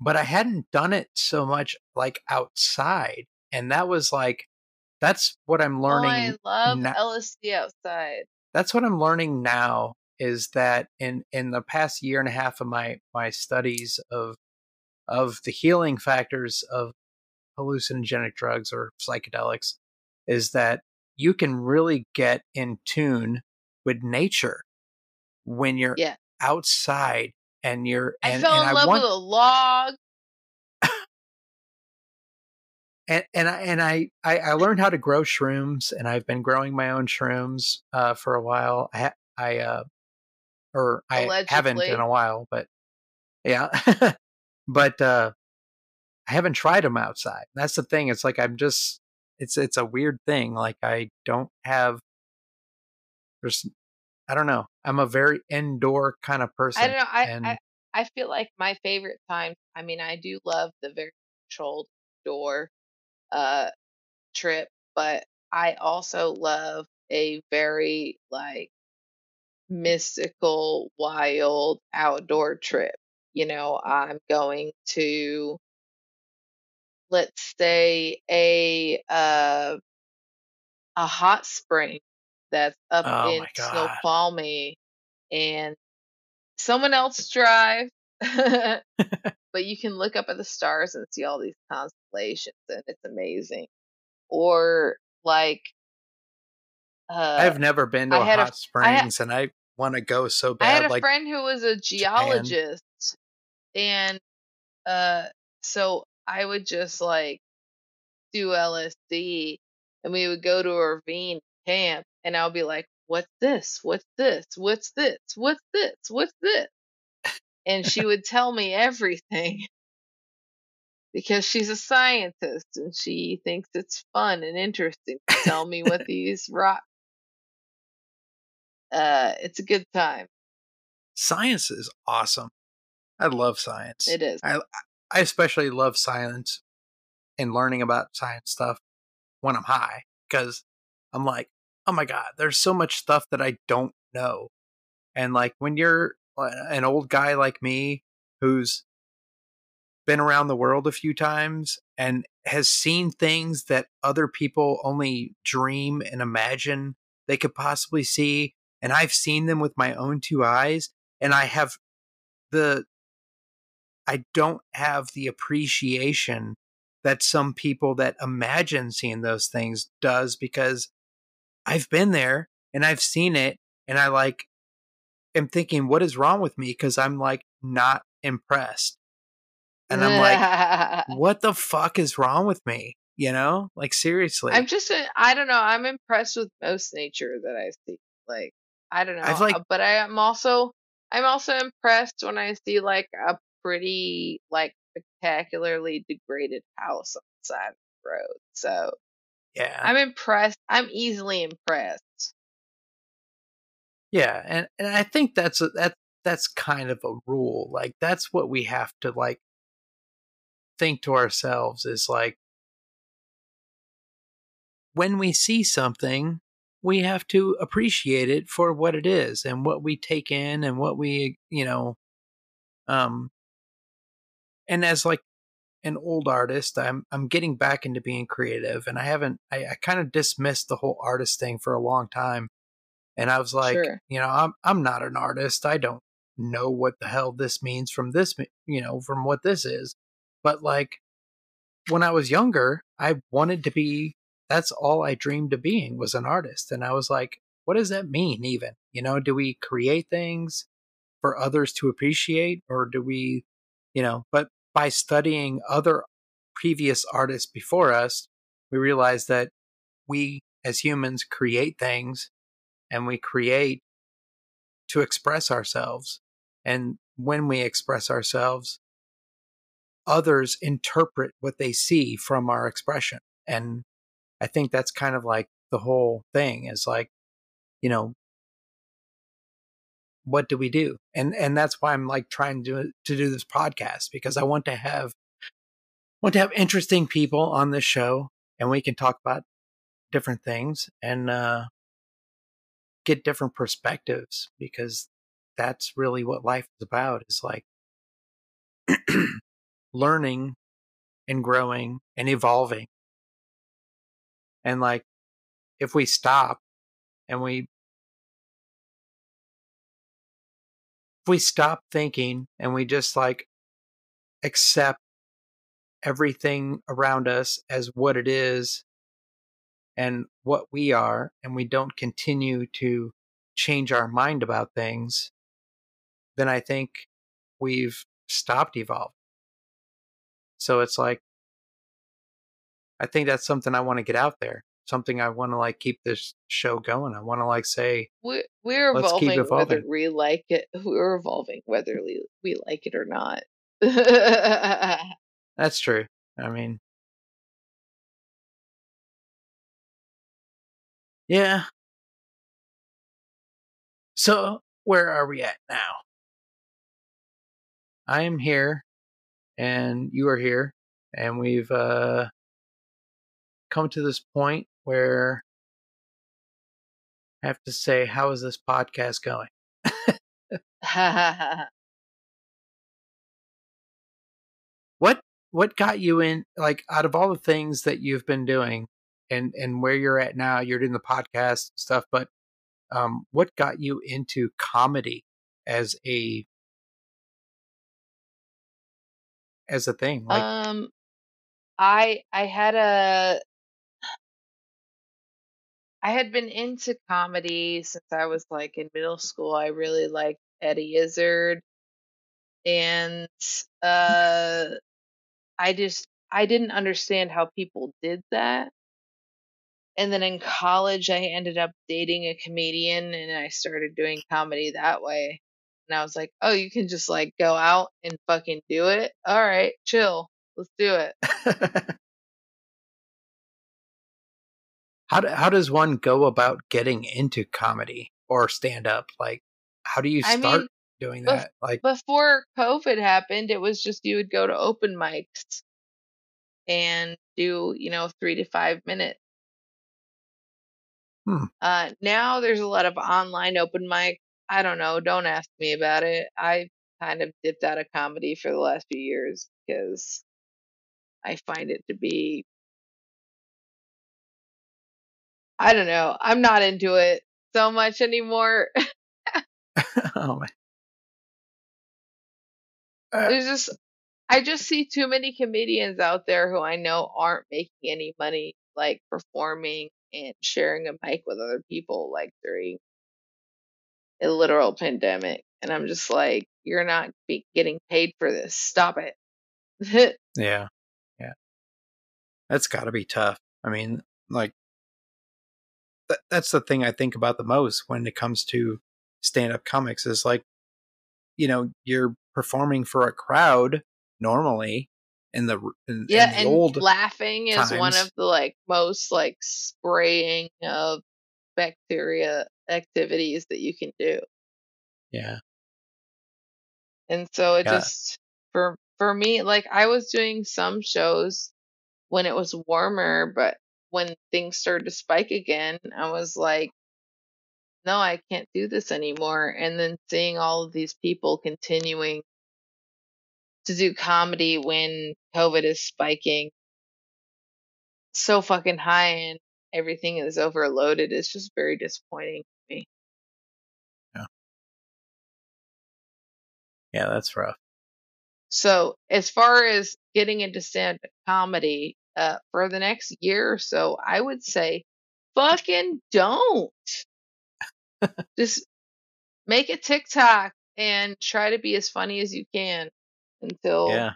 Speaker 1: but I hadn't done it so much like outside. And that was like, that's what I'm
Speaker 2: Oh,
Speaker 1: learning.
Speaker 2: I love
Speaker 1: na-
Speaker 2: LSD outside.
Speaker 1: that's what I'm learning now is that in, in the past year and a half of my, my studies of, of the healing factors of hallucinogenic drugs or psychedelics is that you can really get in tune with nature when you're
Speaker 2: Yeah.
Speaker 1: outside and you're
Speaker 2: I fell
Speaker 1: and
Speaker 2: in love
Speaker 1: want,
Speaker 2: with a log.
Speaker 1: and and I and I, I I learned how to grow shrooms, and I've been growing my own shrooms uh, for a while. I I uh, or I haven't in a while, but yeah, but uh, I haven't tried them outside. That's the thing. It's like I'm just it's it's a weird thing. Like I don't have there's I don't know. I'm a very indoor kind of person.
Speaker 2: I don't know. I,
Speaker 1: and
Speaker 2: I I feel like my favorite time. I mean, I do love the very controlled door uh trip, but I also love a very like mystical, wild outdoor trip. You know, I'm going to let's say a uh a hot spring that's up
Speaker 1: Oh
Speaker 2: in. Snoqualmie and someone else drive but you can look up at the stars and see all these constellations and it's amazing or like uh
Speaker 1: I've never been to
Speaker 2: I
Speaker 1: a
Speaker 2: had a-
Speaker 1: hot
Speaker 2: I had-
Speaker 1: springs, and I want to go so bad.
Speaker 2: I had a
Speaker 1: Like
Speaker 2: friend who was a geologist and uh so I would just like do LSD and we would go to a ravine camp and I'll be like, What's this? What's this? What's this? What's this? What's this? And she would tell me everything. because she's a scientist and she thinks it's fun and interesting to tell me what these rocks. Uh, it's a good time.
Speaker 1: Science is awesome. I love science.
Speaker 2: It is.
Speaker 1: I I especially love science and learning about science stuff when I'm high because I'm like, oh my god, there's so much stuff that I don't know. And like when you're uh, an old guy like me who's been around the world a few times and has seen things that other people only dream and imagine they could possibly see and I've seen them with my own two eyes and I have the I don't have the appreciation that some people that imagine seeing those things does because I've been there and I've seen it and I like am thinking what is wrong with me because I'm like not impressed. And I'm like what the fuck is wrong with me? You know? Like seriously.
Speaker 2: I'm just uh, I don't know, I'm impressed with most nature that I see. Like I don't know,
Speaker 1: I've like
Speaker 2: uh, but I am also I'm also impressed when I see like a pretty like spectacularly degraded house on the side of the road. So
Speaker 1: yeah.
Speaker 2: I'm impressed. I'm easily impressed.
Speaker 1: Yeah, and and I think that's a, that that's kind of a rule. Like that's what we have to like think to ourselves is like when we see something, we have to appreciate it for what it is and what we take in and what we, you know, um and as like an old artist, I'm I'm getting back into being creative and I haven't I, I kind of dismissed the whole artist thing for a long time. And I was like,
Speaker 2: Sure.
Speaker 1: you know, I'm I'm not an artist. I don't know what the hell this means from this, you know, from what this is. But like when I was younger, I wanted to be that's all I dreamed of being was an artist. And I was like, what does that mean even? You know, do we create things for others to appreciate or do we, you know, but by studying other previous artists before us, we realize that we as humans create things and we create to express ourselves. And when we express ourselves, others interpret what they see from our expression. And I think that's kind of like the whole thing is like, you know, what do we do? And and that's why I'm like trying to to do this podcast because I want to have want to have interesting people on this show and we can talk about different things and uh get different perspectives because that's really what life is about is like learning and growing and evolving. And like if we stop and we if we stop thinking and we just like accept everything around us as what it is and what we are and we don't continue to change our mind about things then i think we've stopped evolving. So it's like i think that's something i want to get out there something i want to like keep this show going i want to like say
Speaker 2: We we're
Speaker 1: Let's keep
Speaker 2: evolving whether we like it. We're evolving whether we, we like it or not.
Speaker 1: that's true i mean yeah so where are we at now i am here and you are here and we've uh come to this point where I have to say, how is this podcast going? What what got you in like out of all the things that you've been doing and and where you're at now, you're doing the podcast and stuff, but um what got you into comedy as a as a thing? Like
Speaker 2: um, I I had a I had been into comedy since I was like in middle school. I really liked Eddie Izzard, and uh, I just I didn't understand how people did that. And then in college, I ended up dating a comedian, and I started doing comedy that way. And I was like, oh, you can just like go out and fucking do it. All right, chill. Let's do it.
Speaker 1: how do, how does one go about getting into comedy or stand up? Like, how do you
Speaker 2: I
Speaker 1: start
Speaker 2: mean,
Speaker 1: doing that? Like,
Speaker 2: before COVID happened, it was just you would go to open mics and do, you know, three to five minutes.
Speaker 1: Hmm.
Speaker 2: Uh, now there's a lot of online open mic. I don't know. Don't ask me about it. I kind of dipped out of comedy for the last few years because I find it to be, I don't know. I'm not into it so much anymore.
Speaker 1: oh my. Uh,
Speaker 2: There's just, I just see too many comedians out there who I know aren't making any money, like performing and sharing a mic with other people, like during a literal pandemic. And I'm just like, you're not be getting paid for this. Stop it.
Speaker 1: yeah. Yeah. That's got to be tough. I mean, like, th- that's the thing I think about the most when it comes to stand up comics is like, you know, you're performing for a crowd normally in the in,
Speaker 2: yeah,
Speaker 1: in the
Speaker 2: and
Speaker 1: old
Speaker 2: laughing is one of the like most like spraying of bacteria activities that you can do.
Speaker 1: yeah.
Speaker 2: And so it
Speaker 1: yeah.
Speaker 2: just for for me, like I was doing some shows when it was warmer, but when things started to spike again, I was like, no, I can't do this anymore. And then seeing all of these people continuing to do comedy when COVID is spiking so fucking high and everything is overloaded is just very disappointing to me.
Speaker 1: yeah yeah that's rough
Speaker 2: So, as far as getting into stand-up comedy, uh, for the next year or so, I would say, fucking don't. Just make a TikTok and try to be as funny as you can until
Speaker 1: yeah.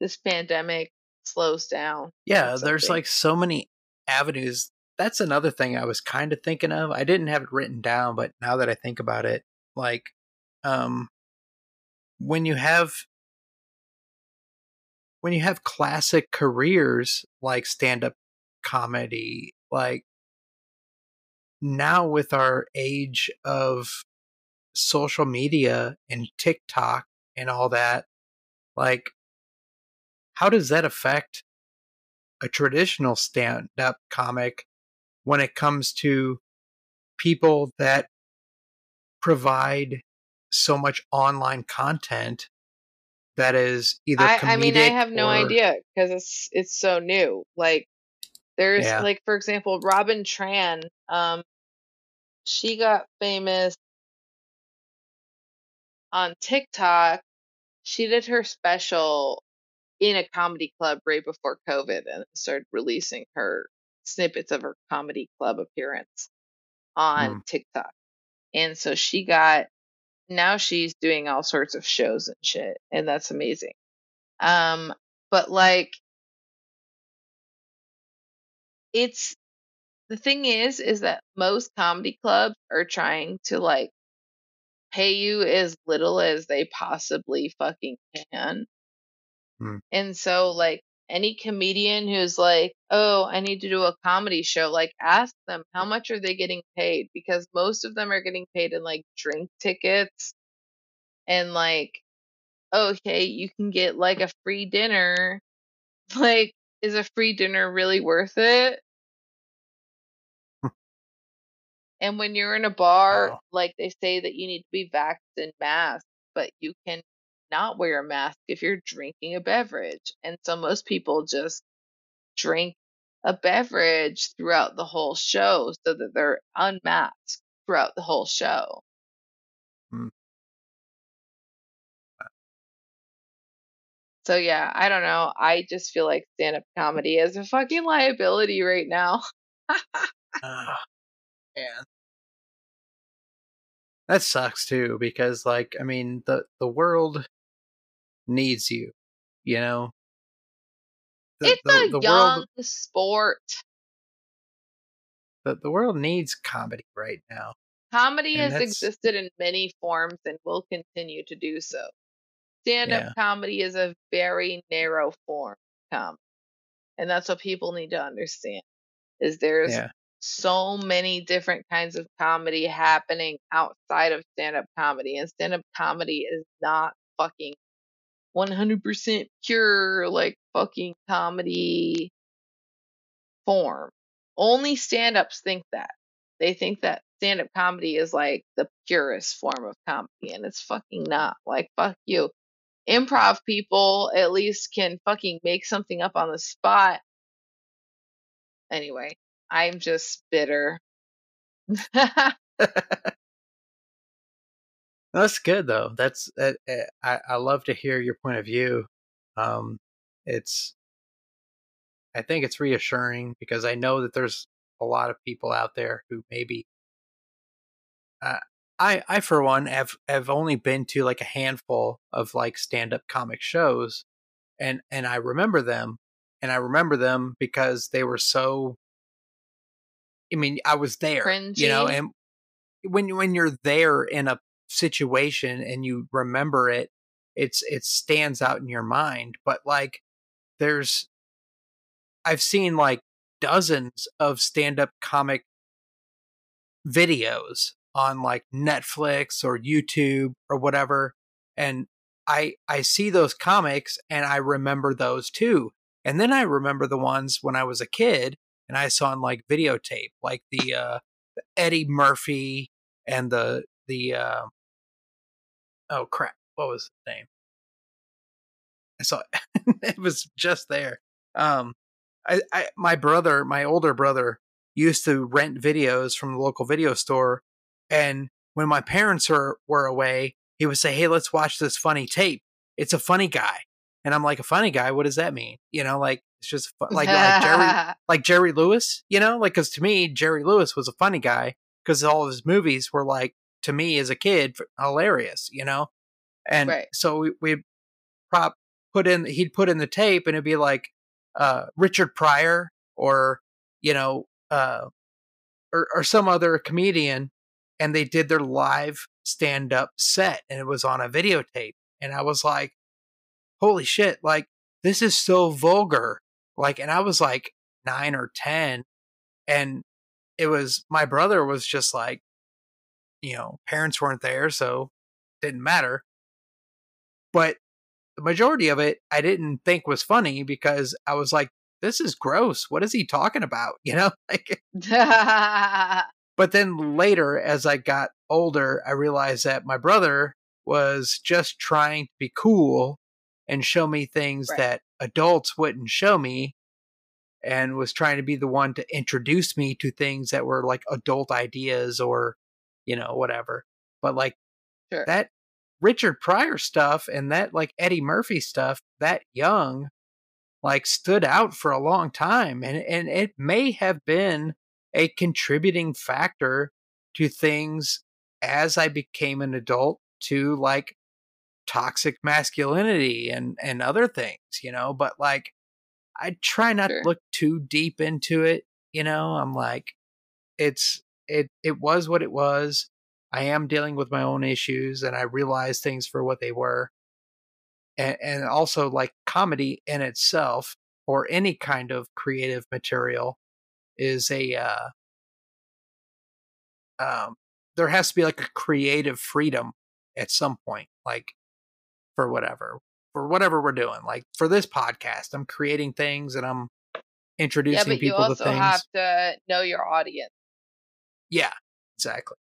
Speaker 2: this pandemic slows down
Speaker 1: yeah there's like so many avenues. That's another thing i was kind of thinking of. I didn't have it written down but now that i think about it like um when you have when you have classic careers like stand-up comedy like now with our age of social media and TikTok and all that, like, how does that affect a traditional stand up comic when it comes to people that provide so much online content that is either
Speaker 2: I
Speaker 1: comedic
Speaker 2: I mean, I have no
Speaker 1: or
Speaker 2: idea because it's it's so new. Like there's
Speaker 1: yeah
Speaker 2: like for example, Robin Tran, um, she got famous on TikTok. She did her special in a comedy club right before COVID and started releasing her snippets of her comedy club appearance on
Speaker 1: Hmm.
Speaker 2: TikTok. And so she got now she's doing all sorts of shows and shit, and that's amazing. Um, but like it's the thing is is that most comedy clubs are trying to like pay you as little as they possibly fucking can.
Speaker 1: Hmm.
Speaker 2: And so like any comedian who's like, "Oh, I need to do a comedy show," like ask them how much are they getting paid because most of them are getting paid in like drink tickets and like, okay, you can get like a free dinner. Like, is a free dinner really worth it? Hmm. And when you're in a bar,
Speaker 1: wow
Speaker 2: like they say that you need to be vaxxed and masked, but you can not wear a mask if you're drinking a beverage. And so most people just drink a beverage throughout the whole show so that they're unmasked throughout the whole show.
Speaker 1: Hmm.
Speaker 2: So yeah, I don't know. I just feel like stand-up comedy is a fucking liability right now.
Speaker 1: Man that sucks too because like i mean the the world needs you you know the
Speaker 2: It's
Speaker 1: the,
Speaker 2: a
Speaker 1: the world
Speaker 2: young sport.
Speaker 1: the, the world needs comedy right now
Speaker 2: Comedy
Speaker 1: and
Speaker 2: has existed in many forms and will continue to do so. stand up
Speaker 1: Yeah.
Speaker 2: comedy is a very narrow form of comedy. And that's what people need to understand. Is there's
Speaker 1: Yeah.
Speaker 2: so many different kinds of comedy happening outside of stand up comedy. And stand up comedy is not fucking 100% pure, like fucking comedy form. Only stand ups think that. They think that stand up comedy is like the purest form of comedy, and it's fucking not. Like, fuck you. Improv people at least can fucking make something up on the spot. Anyway, I'm just bitter.
Speaker 1: That's good though. That's uh, I I love to hear your point of view. Um, it's I think it's reassuring because I know that there's a lot of people out there who maybe uh, I I for one have have only been to like a handful of like stand up comic shows, and and I remember them, and I remember them because they were so. I mean, I was there, you know, and when when you're there in a situation and you remember it, it's it stands out in your mind. But like, there's I've seen like dozens of stand up comic videos on like Netflix or YouTube or whatever and I I see those comics and I remember those too. And then I remember the ones when I was a kid and I saw on like videotape like the uh Eddie Murphy and the the uh oh crap. What was the name? I saw it was just there. Um I, I my brother my older brother used to rent videos from the local video store and when my parents were, were away he would say hey let's watch this funny tape. It's a funny guy. And i'm like a funny guy? What does that mean? You know like it's just fu- like like jerry like jerry lewis you know like because to me jerry lewis was a funny guy because all of his movies were like to me as a kid hilarious you know? And
Speaker 2: Right.
Speaker 1: so we, we prop put in he'd put in the tape and it'd be like uh richard pryor or you know uh or, or some other comedian and they did their live stand up set and it was on a videotape. And i was like holy shit like this is so vulgar. Like and i was like 9 or 10 and it was my brother was just like you know parents weren't there so didn't matter. But the majority of it i didn't think was funny because i was like this is gross. What is he talking about? You know like but then later, as I got older, I realized that my brother was just trying to be cool and show me things
Speaker 2: Right.
Speaker 1: that adults wouldn't show me and was trying to be the one to introduce me to things that were like adult ideas or, you know, whatever. But like
Speaker 2: sure.
Speaker 1: that Richard Pryor stuff and that like Eddie Murphy stuff that young like stood out for a long time and and it may have been a contributing factor to things as I became an adult to like toxic masculinity and and other things, you know, but like I try not
Speaker 2: Sure.
Speaker 1: to look too deep into it, you know. I'm like it's it it was what it was. I am dealing with my own issues and I realize things for what they were. And and also like comedy in itself or any kind of creative material is a uh um there has to be like a creative freedom at some point like for whatever for whatever we're doing like for this podcast i'm creating things and i'm
Speaker 2: yeah,
Speaker 1: introducing
Speaker 2: but you
Speaker 1: people to
Speaker 2: also
Speaker 1: things You also
Speaker 2: have to know your audience.
Speaker 1: Yeah exactly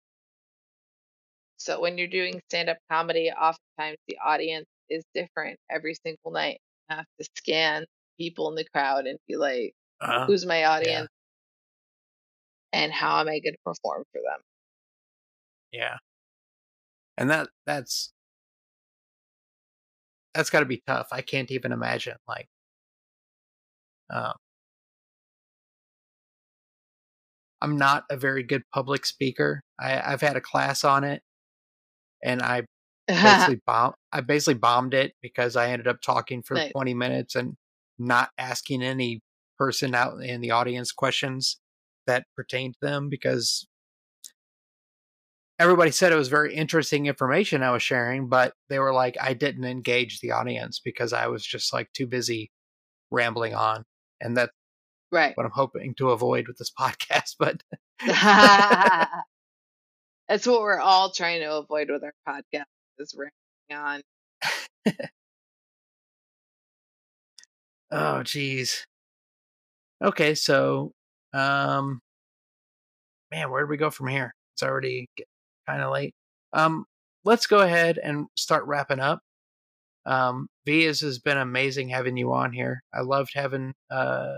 Speaker 2: So when you're doing stand up comedy, oftentimes the audience is different every single night. You have to scan people in the crowd and be like,
Speaker 1: uh,
Speaker 2: who's my audience? And how am I going to perform for them?
Speaker 1: yeah and that that's that's got to be tough i can't even imagine like um i'm not a very good public speaker i i've had a class on it and i basically bomb I basically bombed it because I ended up talking for
Speaker 2: Nice.
Speaker 1: 20 minutes and not asking any person out in the audience questions that pertain to them because everybody said it was very interesting information I was sharing, but they were like, I didn't engage the audience because I was just like too busy rambling on. And that's
Speaker 2: Right.
Speaker 1: what I'm hoping to avoid with this podcast. But
Speaker 2: That's what we're all trying to avoid with our podcast is rambling on.
Speaker 1: oh, geez. Okay, so, um, man, where do we go from here? It's already kind of late. Um, let's go ahead and start wrapping up. Um, Vee, has been amazing having you on here. I loved having uh,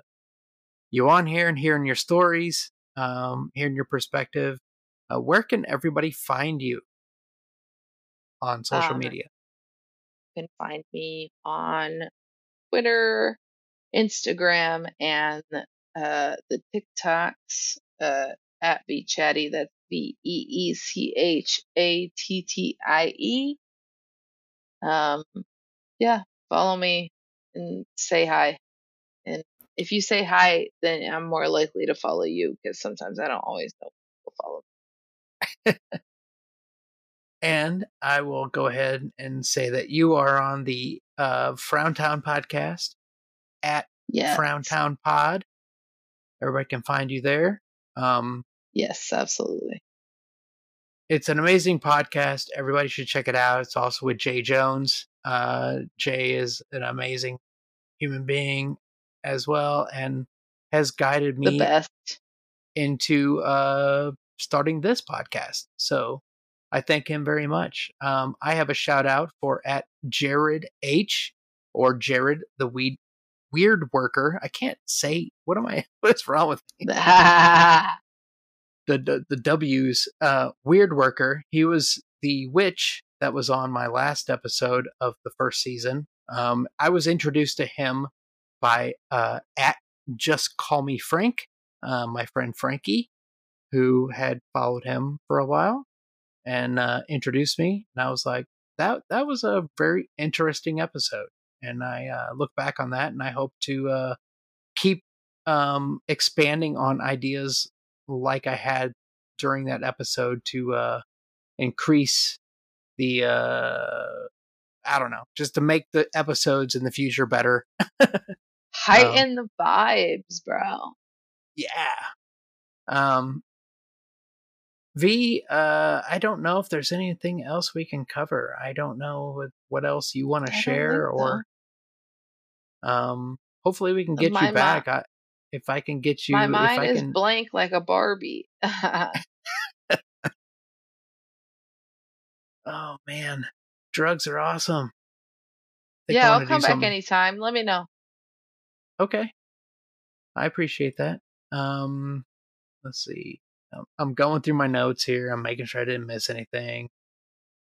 Speaker 1: you on here and hearing your stories, um, hearing your perspective. Uh, where can everybody find you on social
Speaker 2: Um,
Speaker 1: media?
Speaker 2: You can find me on Twitter, Instagram, and uh, the TikToks uh, at VeeChattie. That's V E E C H A T T I E. Um, yeah, follow me and say hi. If you say hi, then I'm more likely to follow you because sometimes I don't always know people follow.
Speaker 1: And I will go ahead and say that you are on the uh, Frown Town podcast at
Speaker 2: Yeah.
Speaker 1: FrownTownPod. Everybody can find you there. Um,
Speaker 2: Yes, absolutely.
Speaker 1: it's an amazing podcast. Everybody should check it out. It's also with Jay Jones. Uh, Jay is an amazing human being as well and has guided
Speaker 2: The
Speaker 1: me
Speaker 2: best.
Speaker 1: into uh, starting this podcast. So I thank him very much. Um, I have a shout out for at Jarred H or Jarred the Weed Wyrd-Worker. I can't say what am I what's wrong with me? the the, the W's uh, Wyrd-Worker. He was the witch that was on my last episode of the first season. Um, I was introduced to him by uh, at Just Call Me Frank, uh, my friend Frankie, who had followed him for a while and uh, introduced me. And I was like, that that was a very interesting episode, and I uh, look back on that, and I hope to uh, keep um, expanding on ideas like I had during that episode to uh, increase the uh, I don't know, just to make the episodes in the future better.
Speaker 2: Heighten the vibes, bro.
Speaker 1: Yeah. Um Vee, uh, I don't know if there's anything else we can cover. I don't know what, what else you want to share
Speaker 2: so.
Speaker 1: or um hopefully we can get
Speaker 2: My
Speaker 1: you back. I, if I can get you
Speaker 2: My
Speaker 1: if
Speaker 2: mind
Speaker 1: I
Speaker 2: is
Speaker 1: can
Speaker 2: blank like a Barbie.
Speaker 1: Oh man. Drugs are awesome.
Speaker 2: Yeah, I'll come back anytime. Let me know.
Speaker 1: Okay. I appreciate that. Um, let's see. Um, I'm going through my notes here. I'm making sure I didn't miss anything.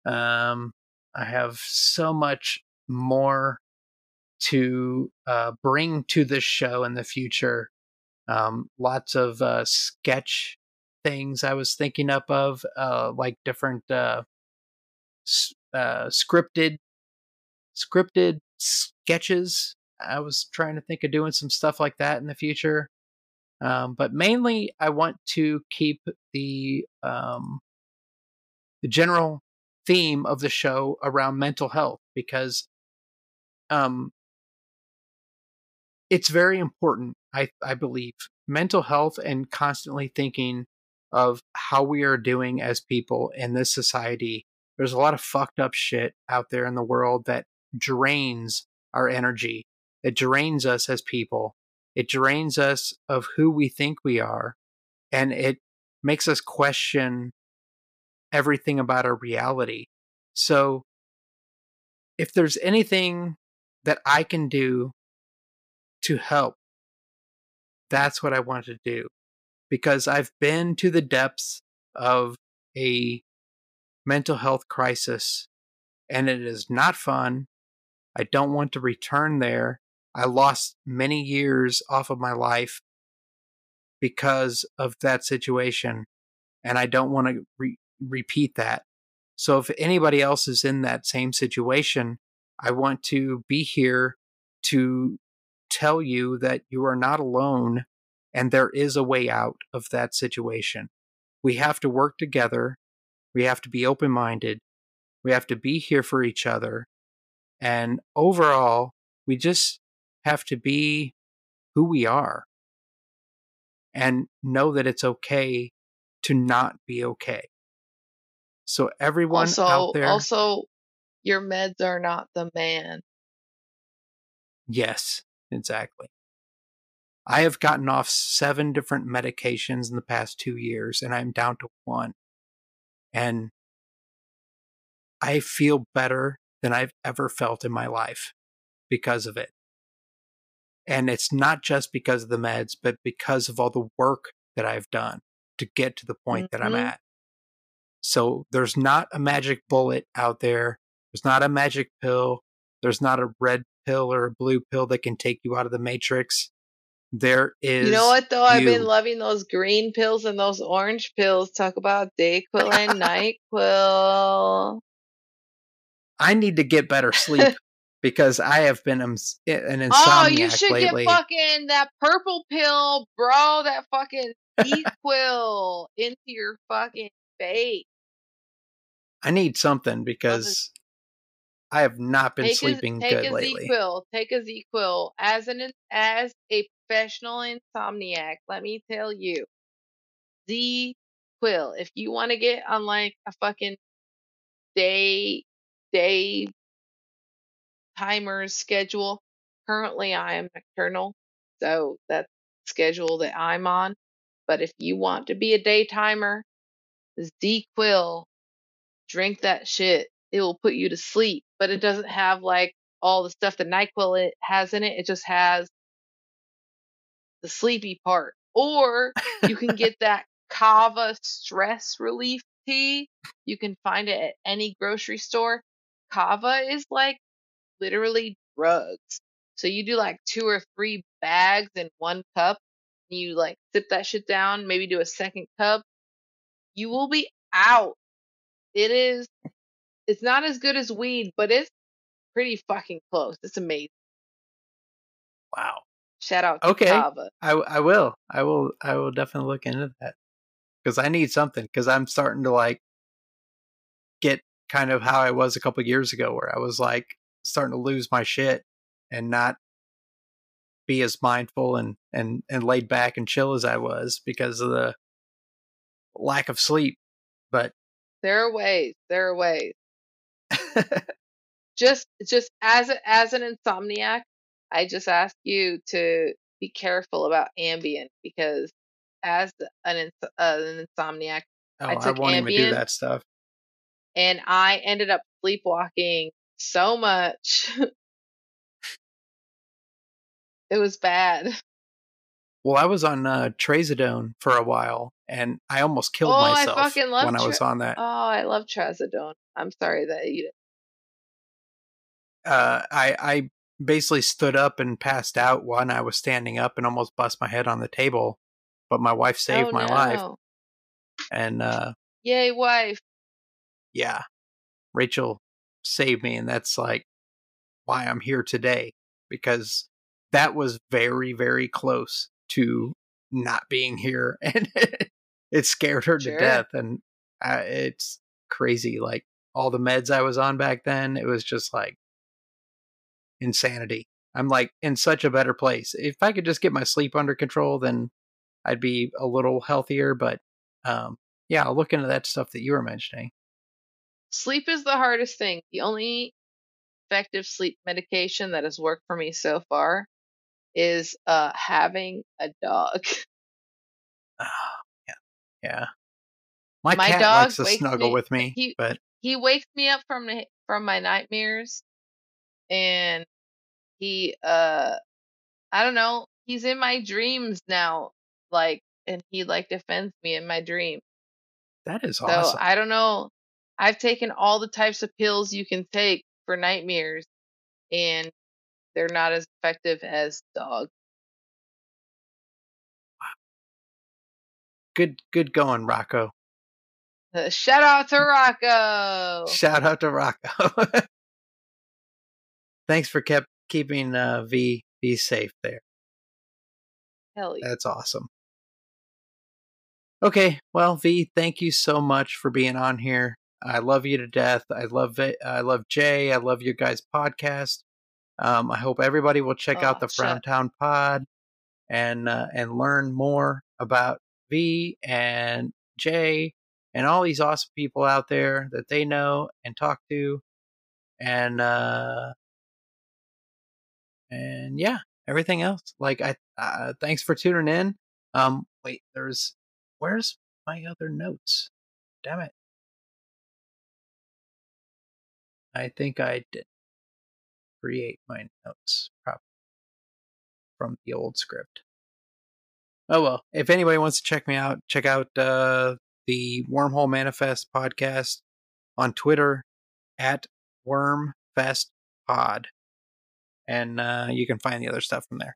Speaker 1: Um, I have so much more to uh, bring to this show in the future. Um, lots of uh, sketch things I was thinking up of, uh, like different uh, uh, scripted scripted sketches. I was trying to think of doing some stuff like that in the future. Um, but mainly, I want to keep the um, the general theme of the show around mental health because um, it's very important. I I believe mental health and constantly thinking of how we are doing as people in this society. There's a lot of fucked up shit out there in the world that drains our energy. It drains us as people. It drains us of who we think we are. And it makes us question everything about our reality. So, if there's anything that I can do to help, that's what I want to do. Because I've been to the depths of a mental health crisis and it is not fun. I don't want to return there. I lost many years off of my life because of that situation, and I don't want to re- repeat that. So, if anybody else is in that same situation, I want to be here to tell you that you are not alone and there is a way out of that situation. We have to work together. We have to be open minded. We have to be here for each other. And overall, we just have to be who we are and know that it's okay to not be okay. So everyone
Speaker 2: Also,
Speaker 1: out there,
Speaker 2: also, your meds are not the man.
Speaker 1: yes, exactly. I have gotten off seven different medications in the past two years, and I'm down to one. And I feel better than I've ever felt in my life because of it. And it's not just because of the meds, but because of all the work that I've done to get to the point that I'm
Speaker 2: Mhm.
Speaker 1: at. So there's not a magic bullet out there. There's not a magic pill. There's not a red pill or a blue pill that can take you out of the matrix. There is
Speaker 2: You know what though? I've been loving those green pills and those orange pills. Talk about Dayquil and Nyquil.
Speaker 1: I need to get better sleep because I have been an insomniac
Speaker 2: Oh, you should
Speaker 1: lately.
Speaker 2: get fucking that purple pill, bro. That fucking ZzzQuil into your fucking face.
Speaker 1: I need something because I have not been
Speaker 2: Take a,
Speaker 1: sleeping
Speaker 2: take
Speaker 1: good
Speaker 2: a
Speaker 1: lately.
Speaker 2: ZzzQuil. Take a ZzzQuil. As an as a professional insomniac, let me tell you, ZzzQuil. If you want to get on like a fucking day day timer schedule, currently I am nocturnal, so that's the schedule that I'm on. But if you want to be a day timer, ZzzQuil, drink that shit. It will put you to sleep, but it doesn't have like all the stuff that NyQuil it has in it. It just has the sleepy part. Or you can get that Kava stress relief tea. You can find it at any grocery store. Kava is like literally drugs. So you do like two or three bags in one cup. And you like sip that shit down, maybe do a second cup. You will be out. It is it's not as good as weed, but it's pretty fucking close. It's amazing.
Speaker 1: Wow.
Speaker 2: Shout out to
Speaker 1: Okay.
Speaker 2: Kava.
Speaker 1: I, I will. I will. I will definitely look into that because I need something because I'm starting to like get kind of how I was a couple years ago, where I was like starting to lose my shit and not be as mindful and and and laid back and chill as I was because of the lack of sleep. But
Speaker 2: There are ways. There are ways. Just just as a, as an insomniac, I just ask you to be careful about Ambien because as an ins- uh, an insomniac,
Speaker 1: oh,
Speaker 2: I
Speaker 1: I,
Speaker 2: took
Speaker 1: won't even do that stuff.
Speaker 2: and I ended up sleepwalking so much. it was bad.
Speaker 1: Well, I was on uh, trazodone for a while, and I almost killed
Speaker 2: Oh, I
Speaker 1: myself
Speaker 2: fucking love
Speaker 1: when I was on that.
Speaker 2: Oh, I love trazodone. I'm sorry that you.
Speaker 1: uh, I I basically stood up and passed out when I was standing up and almost bust my head on the table, but my wife saved
Speaker 2: oh,
Speaker 1: my
Speaker 2: no.
Speaker 1: life. And uh,
Speaker 2: Yay, wife.
Speaker 1: yeah, Rachel saved me, and that's like why I'm here today because that was very very close to not being here, and it scared her
Speaker 2: Sure.
Speaker 1: to death, and uh, it's crazy. Like all the meds I was on back then, it was just like insanity. I'm like in such a better place. If I could just get my sleep under control, then I'd be a little healthier. But um, yeah, I'll look into that stuff that you were mentioning.
Speaker 2: Sleep is the hardest thing. The only effective sleep medication that has worked for me so far is uh having a dog.
Speaker 1: Oh, yeah, yeah. My,
Speaker 2: My
Speaker 1: cat
Speaker 2: dog
Speaker 1: likes to snuggle
Speaker 2: me-
Speaker 1: with me,
Speaker 2: he-
Speaker 1: but
Speaker 2: he wakes me up from from my nightmares and he uh I don't know, he's in my dreams now like and he like defends me in my dream.
Speaker 1: that is awesome. So.
Speaker 2: I don't know. I've taken all the types of pills you can take for nightmares and they're not as effective as dog.
Speaker 1: good, good going, Rocco.
Speaker 2: Uh, shout out to Rocco.
Speaker 1: Shout out to Rocco. Thanks for kept keeping uh, Vee Vee safe there.
Speaker 2: Hell yeah.
Speaker 1: That's awesome. Okay, well, Vee, thank you so much for being on here. I love you to death. I love it. I love Jay. I love your guys' podcast. Um, I hope everybody will check out
Speaker 2: Oh,
Speaker 1: the
Speaker 2: shut.
Speaker 1: Frown Town Pod and uh, and learn more about Vee and Jay and all these awesome people out there that they know and talk to, and uh, and yeah, everything else. Like I, uh, thanks for tuning in. Um, wait, there's where's my other notes? Damn it. I think I did create my notes properly from the old script. Oh well, if anybody wants to check me out, check out uh, the Wormhole Manifest podcast on Twitter at WormFestPod, and uh, you can find the other stuff from there.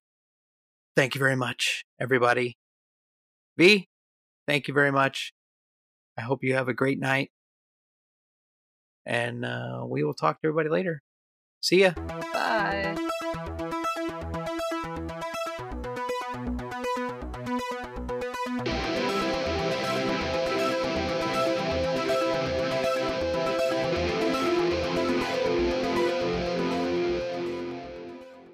Speaker 1: Thank you very much, everybody. Vee, thank you very much. I hope you have a great night, and uh, we will talk to everybody later. See ya.
Speaker 2: Bye.